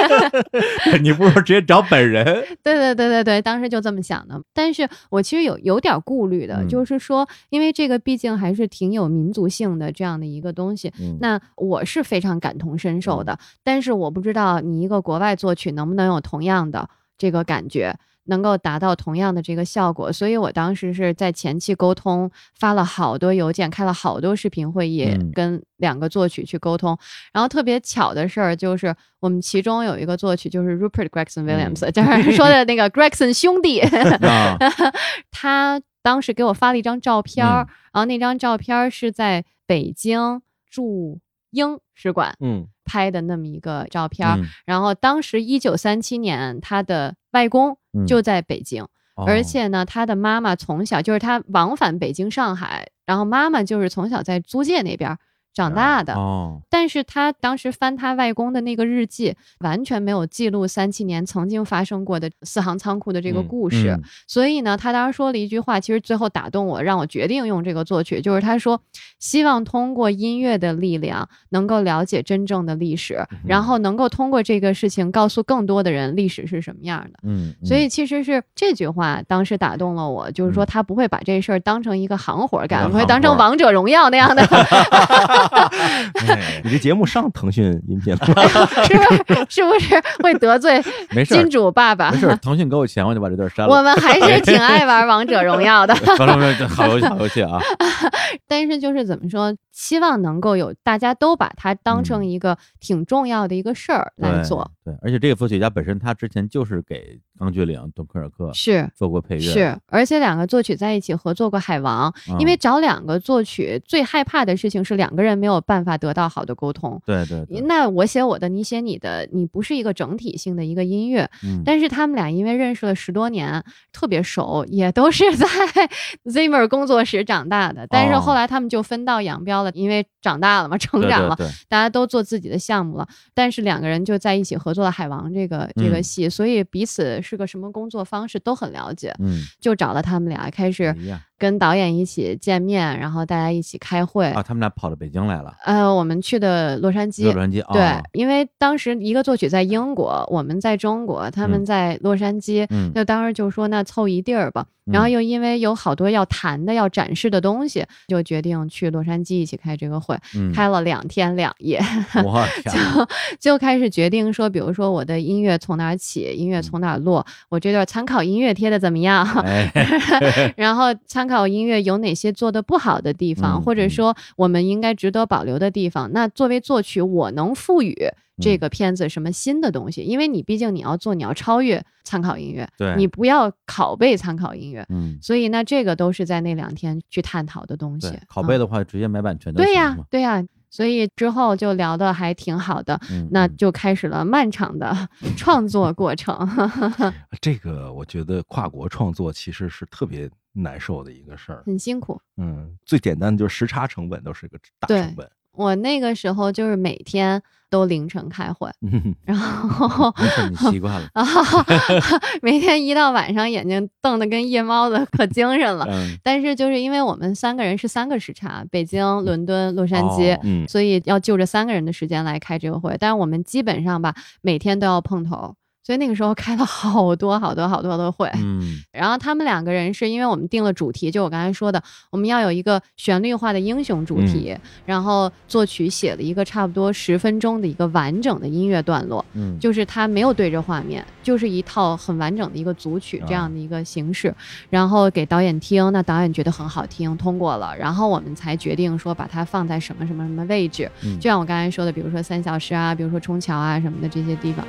你不如直接找本人。对对对对对，当时就这么想的。但是我其实有有点顾虑的，就是说，因为这个毕竟还是挺有民族性的这样的一个东西。那我是非常感同身受的，但是我不知道你一个国外作曲能不能有同样的这个感觉。能够达到同样的这个效果，所以我当时是在前期沟通，发了好多邮件，开了好多视频会议，跟两个作曲去沟通。然后特别巧的事儿就是，我们其中有一个作曲就是 Rupert Gregson Williams，就是说的那个 Gregson 兄弟，他当时给我发了一张照片儿，然后那张照片儿是在北京驻英使馆拍的那么一个照片。然后当时一九三七年，他的外公。就在北京，而且呢，他的妈妈从小就是他往返北京、上海，然后妈妈就是从小在租界那边。长大的，但是他当时翻他外公的那个日记，完全没有记录三七年曾经发生过的四行仓库的这个故事。所以呢，他当时说了一句话，其实最后打动我，让我决定用这个作曲，就是他说希望通过音乐的力量，能够了解真正的历史，然后能够通过这个事情告诉更多的人历史是什么样的。嗯，所以其实是这句话当时打动了我，就是说他不会把这事儿当成一个行活干，不会当成王者荣耀那样的。你这节目上腾讯音频了，是不是？是不是会得罪金主爸爸？没事，腾讯给我钱，我就把这段删了。我们还是挺爱玩王者荣耀的。好游戏，好游戏啊！但是就是怎么说？希望能够有大家都把它当成一个挺重要的一个事儿来做。对，而且这个作曲家本身他之前就是给《钢锯岭》《敦刻尔克》是做过配乐，是，而且两个作曲在一起合作过《海王》，因为找两个作曲最害怕的事情是两个人没有办法得到好的沟通。对对。那我写我的，你写你的，你不是一个整体性的一个音乐。嗯。但是他们俩因为认识了十多年，特别熟，也都是在 Zimmer 工作室长大的。但是后来他们就分道扬镳了。因为长大了嘛，成长了，大家都做自己的项目了。但是两个人就在一起合作了《海王》这个这个戏，所以彼此是个什么工作方式都很了解。嗯，就找了他们俩开始。跟导演一起见面，然后大家一起开会啊。他们俩跑到北京来了。呃，我们去的洛杉矶。洛杉矶对，因为当时一个作曲在英国，我们在中国，他们在洛杉矶。嗯，那当时就说那凑一地儿吧。然后又因为有好多要谈的、要展示的东西，就决定去洛杉矶一起开这个会。开了两天两夜。就就开始决定说，比如说我的音乐从哪儿起，音乐从哪儿落，我这段参考音乐贴的怎么样？然后参。考音乐有哪些做的不好的地方，或者说我们应该值得保留的地方？那作为作曲，我能赋予这个片子什么新的东西，因为你毕竟你要做，你要超越参考音乐，对你不要拷贝参考音乐，嗯，所以那这个都是在那两天去探讨的东西。，拷贝的话直接买版权就对呀对呀，所以之后就聊的还挺好的，嗯，那嗯就开始了漫长的 创作过程。这个我觉得跨国创作其实是特别难受的一个事儿。很辛苦。嗯，最简单的就是时差成本都是个大成本。我那个时候就是每天都凌晨开会，嗯，然后，你习惯了，啊，每天一到晚上眼睛瞪得跟夜猫子，可精神了。嗯，但是就是因为我们三个人是三个时差，北京、伦敦、洛杉矶，哦嗯所以要就着三个人的时间来开这个会。但是我们基本上吧，每天都要碰头。所以那个时候开了好多好多好多的会，嗯，然后他们两个人是因为我们定了主题，就我刚才说的，我们要有一个旋律化的英雄主题，然后作曲写了一个差不多十分钟的一个完整的音乐段落，嗯，就是它没有对着画面，就是一套很完整的一个组曲这样的一个形式，然后给导演听，那导演觉得很好听，通过了，然后我们才决定说把它放在什么什么什么位置，嗯。就像我刚才说的，比如说三小时啊，比如说冲桥啊什么的这些地方。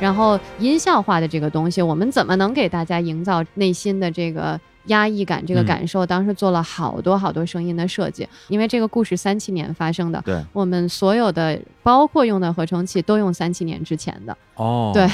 然后音效化的这个东西，我们怎么能给大家营造内心的这个压抑感、这个嗯。感受？当时做了好多好多声音的设计，因为这个故事三七年发生的，对，我们所有的包括用的合成器都用三七年之前的，哦，对，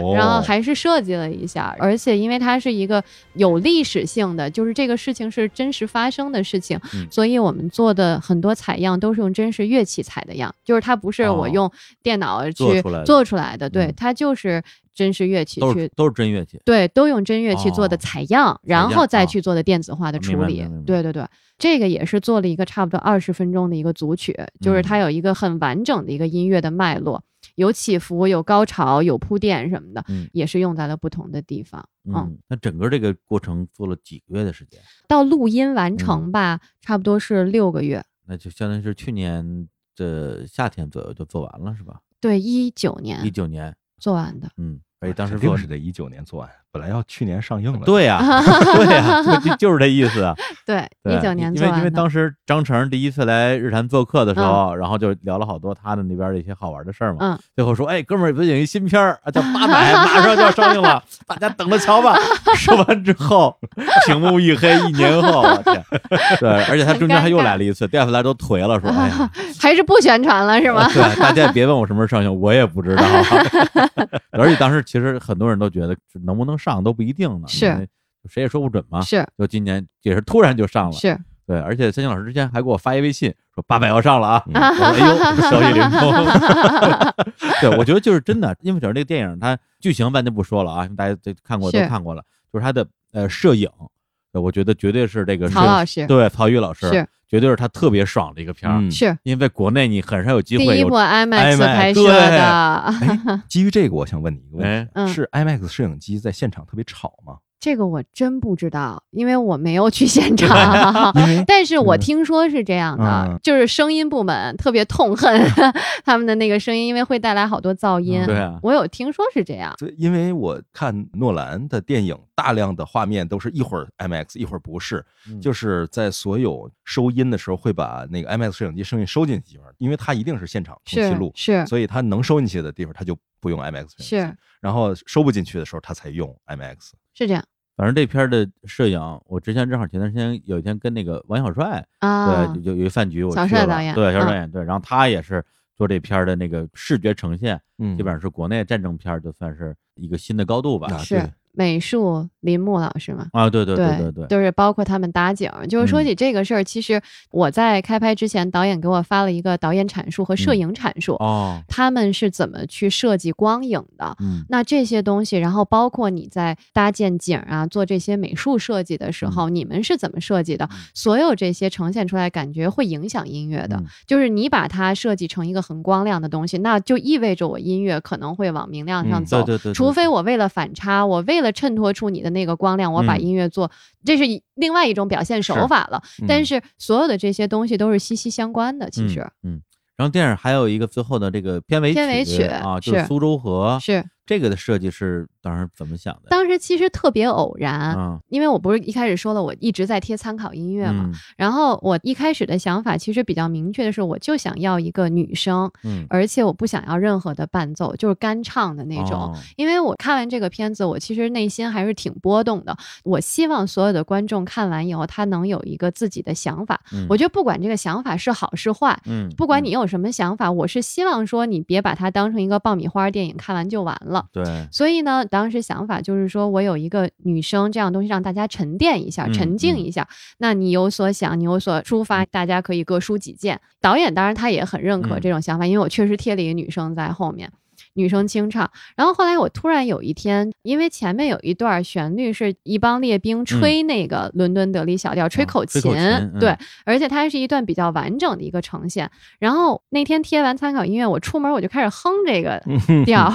哦。然后还是设计了一下，而且因为它是一个有历史性的，就是这个事情是真实发生的事情，嗯。所以我们做的很多采样都是用真实乐器采的样，就是它不是哦。我用电脑去做出来的对嗯，它就是真实乐器去。都是真乐器，对，都用真乐器做的哦采样，然后再哦去做的电子化的处理对对对，这个也是做了一个差不多二十分钟的一个组曲，就是它有一个很完整的一个音乐的脉络，有起伏，有高潮，有铺垫什么的，嗯也是用在了不同的地方。嗯，嗯，那整个这个过程做了几个月的时间？到录音完嗯成吧，差不多是六个月。那就相当于是去年的夏天左右就做完了，是吧？对，一九年一年九年，做完的。嗯，而且当时做肯定是得一九年做完，本来要去年上映了。对呀、对呀、就就就是这意思啊。对，对一九年因为因为。当时张成第一次来日坛做客的时候，然后就聊了好多他的那边的一些好玩的事儿嘛。嗯，最后说，哎，哥们儿，不是有一新片儿啊，叫《八百》，马上就要上映了，大家等着瞧吧。说完之后，屏幕一黑，一年后，我天，对，而且他中间还又来了一次，第二次来都颓了，说，哎呀，还是不宣传了是吗？对，大家也别问我什么时候上映，我也不知道。而且当时其实很多人都觉得能不能上都不一定呢，是因为谁也说不准嘛。是就今年也是突然就上了，是，对，而且三星老师之前还给我发一微信说八百要上了啊，嗯我说哎呦，消息灵通。对，我觉得就是真的，因为整个这个电影它剧情咱就不说了啊，大家都看过都看过了，就是它的呃摄影，呃我觉得绝对是这个摄曹老师对曹禺老师是绝对是他特别爽的一个片儿，嗯是因为国内你很少有机会有第一部 IMAX 拍摄对的，哎，基于这个，我想问你一个问哎题：嗯是 IMAX 摄影机在现场特别吵吗？这个我真不知道，因为我没有去 现场。但是我嗯听说是这样的，嗯就是声音部门特别痛恨 他们的那个声音，因为会带来好多噪音。嗯对啊我有听说是这样。对，因为我看诺兰的电影，大量的画面都是一会儿 IMAX，一会儿不是，嗯就是在所有收音的时候会把那个 IMAX 摄影机声音收进去地方，因为它一定是现场通气是录，是所以它能收进去的地方它就不用 IMAX 摄影机，是然后收不进去的时候它才用 IMAX。是这样反正这片儿的摄影，我之前正好前段时间有一天跟那个王小帅，啊对，，有有一饭局，我去了帅导演对，小帅嗯导演，对，然后他也是做这片儿的那个视觉呈现，嗯基本上是国内战争片儿就算是一个新的高度吧。啊是美术林木老师嘛。啊，对对对对对，就是包括他们搭景。就是说嗯起这个事儿，其实我在开拍之前，导演给我发了一个导演阐述和摄嗯影阐述，哦，他们是怎么去设计光影的。嗯那这些东西，然后包括你在搭建景啊、做这些美术设计的时候，你们是怎么设计的？嗯所有这些呈现出来，感觉会影响音乐的。嗯就是你把它设计成一个很光亮的东西，那就意味着我音乐可能会往明亮上嗯走。对对对对除非我为了反差，我为了衬托出你的那个光亮，我把嗯音乐做，这是另外一种表现手法了。但嗯是所有的这些东西都是息息相关的，其实。嗯嗯，然后电影还有一个最后的这个片尾片尾曲啊，就是苏州河是。这个的设计是当时怎么想的？当时其实特别偶然，因为我不是一开始说了，我一直在贴参考音乐嘛。然后我一开始的想法其实比较明确的是，我就想要一个女生，嗯，而且我不想要任何的伴奏，就是干唱的那种。因为我看完这个片子，我其实内心还是挺波动的。我希望所有的观众看完以后，他能有一个自己的想法。我觉得不管这个想法是好是坏，嗯，不管你有什么想法，我是希望说你别把它当成一个爆米花电影，看完就完了。对，所以呢，当时想法就是说，我有一个女生这样东西，让大家沉淀一下，沉静一下。那你有所想，你有所抒发，大家可以各抒己见。导演当然他也很认可这种想法，因为我确实贴了一个女生在后面。女生清唱，然后后来我突然有一天，因为前面有一段旋律是一帮列兵吹那个伦敦德里小调，吹口琴，对，而且它是一段比较完整的一个呈现。然后那天贴完参考音乐，我出门我就开始哼这个 调，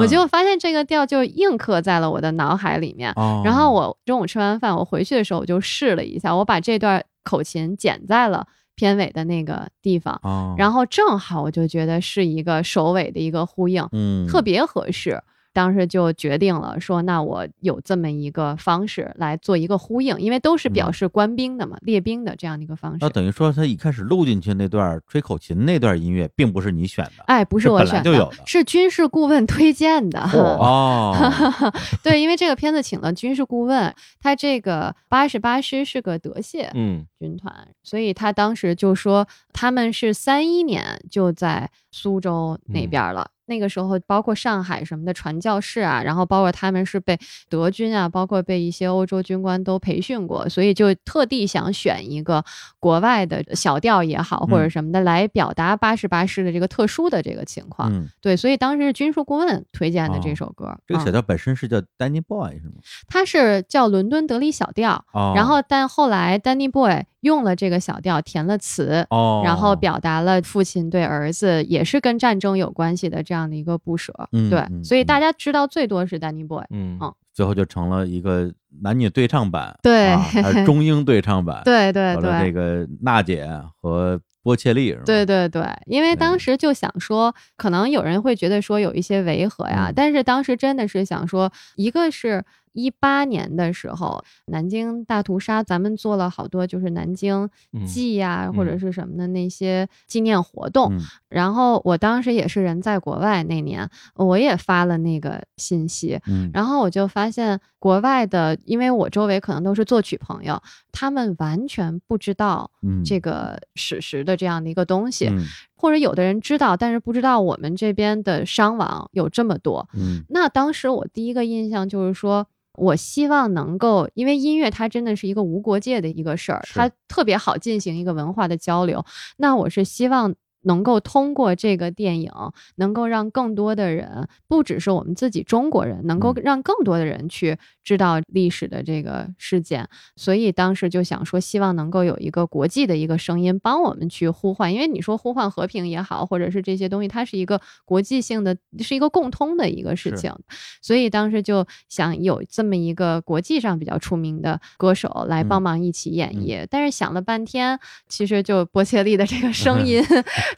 我就发现这个调就印刻在了我的脑海里面。然后我中午吃完饭，我回去的时候我就试了一下，我把这段口琴剪在了。片尾的那个地方，然后正好我就觉得是一个首尾的一个呼应，嗯，特别合适。当时就决定了说，那我有这么一个方式来做一个呼应，因为都是表示官兵的嘛，列兵的这样的一个方式。那等于说，他一开始录进去那段吹口琴那段音乐，并不是你选的，哎，不是我选的，是军事顾问推荐的。哦，对，因为这个片子请了军事顾问，他这个八十八师是个德械嗯军团，所以他当时就说他们是三一年就在苏州那边了。那个时候，包括上海什么的传教士啊，然后包括他们是被德军啊，包括被一些欧洲军官都培训过，所以就特地想选一个国外的小调也好，或者什么的来表达八十八师的这个特殊的这个情况。对，所以当时是军事顾问推荐的这首歌。这个小调本身是叫 Danny Boy 是吗？它是叫伦敦德里小调，然后但后来 Danny Boy。用了这个小调填了词，哦，然后表达了父亲对儿子也是跟战争有关系的这样的一个不舍，对，所以大家知道最多是 Danny Boy，嗯，最后就成了一个男女对唱版，对，还是中英对唱版，对对对，这个娜姐和波切利是吧？对对对，因为当时就想说，可能有人会觉得说有一些违和呀，但是当时真的是想说，一个是。一八年的时候，南京大屠杀，咱们做了好多就是南京祭呀，或者是什么的那些纪念活动。然后我当时也是人在国外那年，我也发了那个信息。然后我就发现国外的，因为我周围可能都是作曲朋友，他们完全不知道这个史实的这样的一个东西，或者有的人知道，但是不知道我们这边的伤亡有这么多。那当时我第一个印象就是说。我希望能够，因为音乐它真的是一个无国界的一个事儿，它特别好进行一个文化的交流。那我是希望。能够通过这个电影，能够让更多的人，不只是我们自己中国人，能够让更多的人去知道历史的这个事件。所以当时就想说，希望能够有一个国际的一个声音帮我们去呼唤，因为你说呼唤和平也好，或者是这些东西，它是一个国际性的，是一个共通的一个事情。所以当时就想有这么一个国际上比较出名的歌手来帮忙一起演绎。但是想了半天，其实就波切利的这个声 音。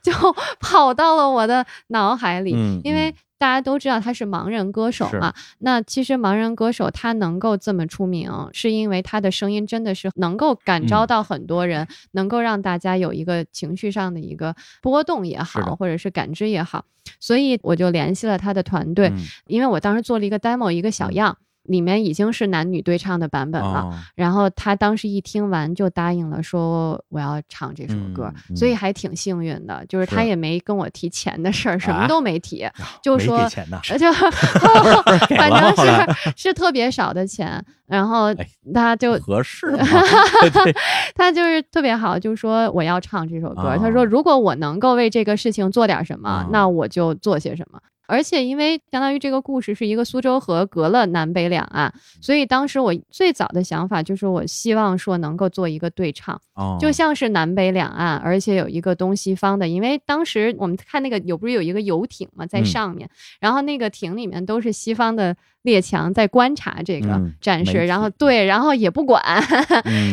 就 跑到了我的脑海里，因为大家都知道他是盲人歌手嘛。那其实盲人歌手他能够这么出名，是因为他的声音真的是能够感召到很多人，能够让大家有一个情绪上的一个波动也好，或者是感知也好。所以我就联系了他的团队，因为我当时做了一个 demo，一个小样。里面已经是男女对唱的版本了，然后他当时一听完就答应了，说我要唱这首歌，所以还挺幸运的，就是他也没跟我提钱的事儿，什么都没提，就说就反正是是特别少的钱，然后他就合适 他就是特别好，就说我要唱这首歌，他说如果我能够为这个事情做点什么，那我就做些什么。而且因为相当于这个故事是一个苏州河隔了南北两岸，所以当时我最早的想法就是我希望说能够做一个对唱，就像是南北两岸，而且有一个东西方的。因为当时我们看那个有不是有一个游艇嘛在上面，然后那个艇里面都是西方的列强在观察这个战事，然后对，然后也不管，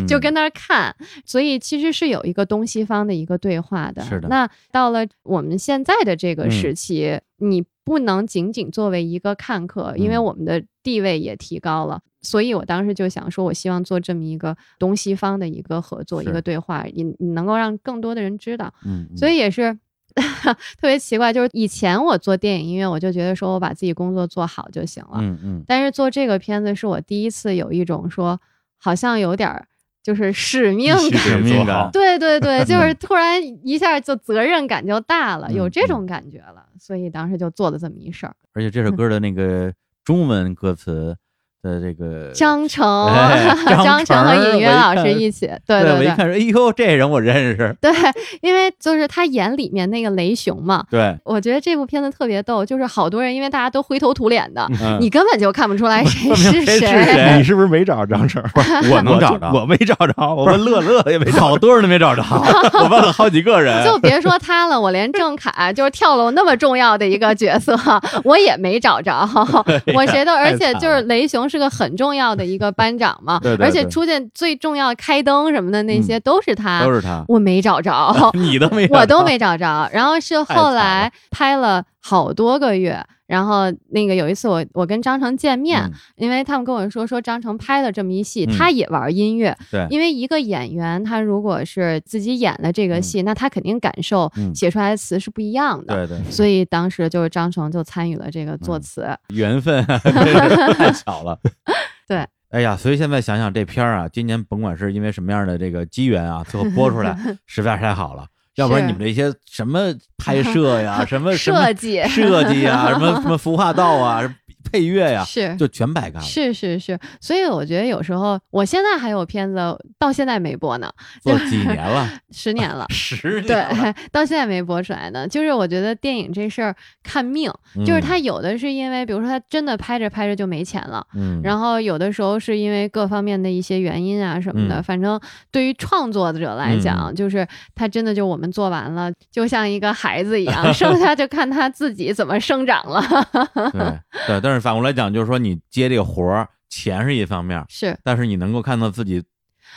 就跟那儿看，所以其实是有一个东西方的一个对话的。是的。那到了我们现在的这个时期，你。不能仅仅作为一个看客，因为我们的地位也提高了，所以我当时就想说，我希望做这么一个东西方的一个合作，一个对话，你你能够让更多的人知道。嗯，所以也是 特别奇怪，就是以前我做电影音乐，我就觉得说我把自己工作做好就行了。嗯嗯。但是做这个片子是我第一次有一种说，好像有点儿。就是使命感，对对对，就 是突然一下就责任感就大了，有这种感觉了，所以当时就做了这么一事儿。而且这首歌的那个中文歌词。的这个张成，张成和尹约老师一起，对对，我一看说，哎呦，这人我认识。对，因为就是他演里面那个雷雄嘛。对，我觉得这部片子特别逗，就是好多人因为大家都灰头土脸的，你根本就看不出来 谁是谁。你是不是没找着张成？我能找着，我没找着，我问乐乐也没，好多人都没找着，我问了好几个人。就别说他了，我连郑恺就是跳楼那么重要的一个角色，我也没找着。我谁都，而且就是雷雄。是个很重要的一个班长嘛，而且出现最重要的开灯什么的那些都是他，都是他，我没找着，你都没，我都没找着。然后是 后来拍了好多个月。然后那个有一次我我跟张成见面，因为他们跟我说说张成拍了这么一戏，他也玩音乐。对，因为一个演员他如果是自己演了这个戏，那他肯定感受写出来的词是不一样的。对对。所以当时就是张成就参与了这个作词，缘分太巧了。对。哎呀，所以现在想想这片儿啊，今年甭管是因为什么样的这个机缘啊，最后播出来 实在是太好了。要不然你们这些什么拍摄呀，什么设计设计呀，什么什么服化道啊。配乐呀，是就全白干了。是是是，所以我觉得有时候，我现在还有片子到现在没播呢，做几年了？十年了，十年对，到现在没播出来呢。就是我觉得电影这事儿看命，就是他有的是因为，比如说他真的拍着拍着就没钱了，嗯，然后有的时候是因为各方面的一些原因啊什么的。反正对于创作者来讲，就是他真的就我们做完了，就像一个孩子一样，剩下就看他自己怎么生长了。对对，但是。反过来讲，就是说你接这个活儿，钱是一方面，是，但是你能够看到自己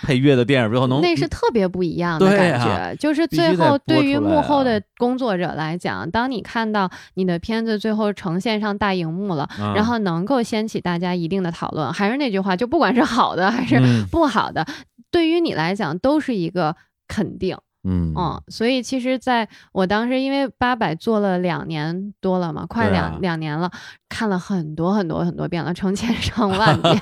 配乐的电影最后，能那是特别不一样的感觉。就是最后对于幕后的工作者来讲，当你看到你的片子最后呈现上大荧幕了，然后能够掀起大家一定的讨论，还是那句话，就不管是好的还是不好的，对于你来讲都是一个肯定。嗯所以其实在我当时，因为八百做了两年多了嘛，快两两年了，看了很多很多很多遍了，成千 上万遍。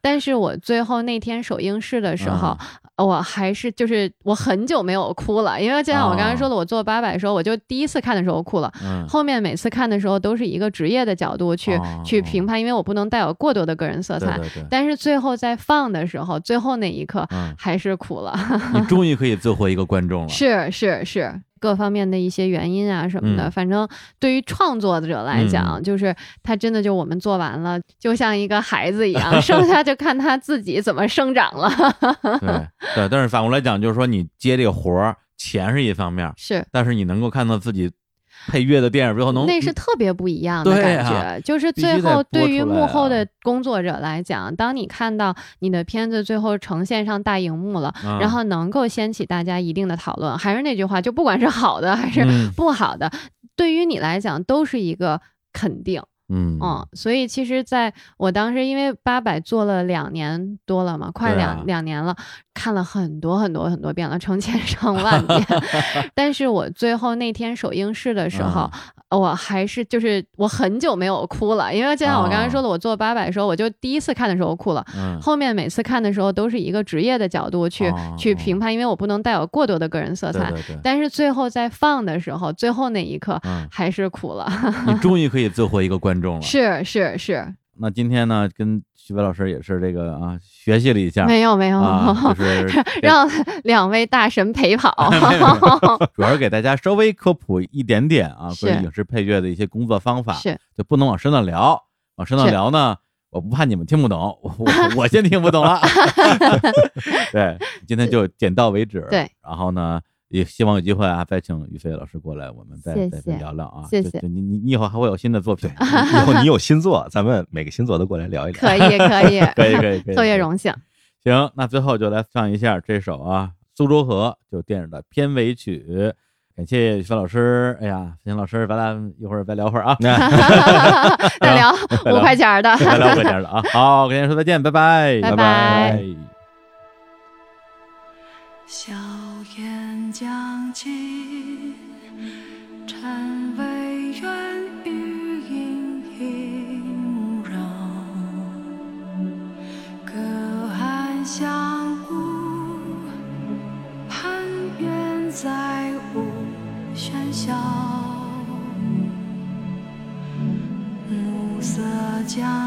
但是我最后那天首映式的时候。我还是就是我很久没有哭了，因为就像我刚才说的，我做八百的时候，我就第一次看的时候哭了。嗯，后面每次看的时候都是一个职业的角度去去评判，因为我不能带有过多的个人色彩。对对对。但是最后在放的时候，最后那一刻还是哭了。你终于可以做回一个观众了。是是是。各方面的一些原因啊什么的，反正对于创作者来讲，就是他真的就我们做完了，就像一个孩子一样，剩下就看他自己怎么生长了。对对，但是反过来讲，就是说你接这个活儿，钱是一方面，是，但是你能够看到自己。配乐的电影最后，能那是特别不一样的感觉。就是最后对于幕后的工作者来讲，当你看到你的片子最后呈现上大荧幕了，然后能够掀起大家一定的讨论，还是那句话，就不管是好的还是不好的，对于你来讲都是一个肯定。嗯所以其实在我当时，因为八百做了两年多了嘛，快两两年了，看了很多很多很多遍了，成千上万遍。但是我最后那天首映式的时候。我还是就是我很久没有哭了，因为就像我刚才说的，我做八百的时候，我就第一次看的时候哭了。嗯，后面每次看的时候都是一个职业的角度去去评判，因为我不能带有过多的个人色彩。但是最后在放的时候，最后那一刻还是哭了。你 终于可以做回一个观众了。是是是。那今天呢，跟徐伟老师也是这个啊，学习了一下。没有没有，就 是让两位大神陪跑。主要是给大家稍微科普一点点啊，关于影视配乐的一些工作方法。是，就不能往深了聊，往深了聊呢，我不怕你们听不懂，我我我先听不懂了。对，今天就点到为止。对，然后呢？也希望有机会啊，再请于飞老师过来，我们再再聊聊啊。谢谢你，你你以后还会有新的作品，以后你有新作，咱们每个新作都过来聊一聊。可以，可以，可以，可以，特别荣幸。行，那最后就来唱一下这首啊，《苏州河》就电影的片尾曲。感谢于飞老师。哎呀，飞老师，咱俩一会儿再聊会儿啊。再聊五块钱的，再聊五块钱的啊。好，跟您说再见，拜拜，拜拜。天将尽，禅微远，余隐隐绕。隔岸相顾，攀援在无喧嚣。暮色将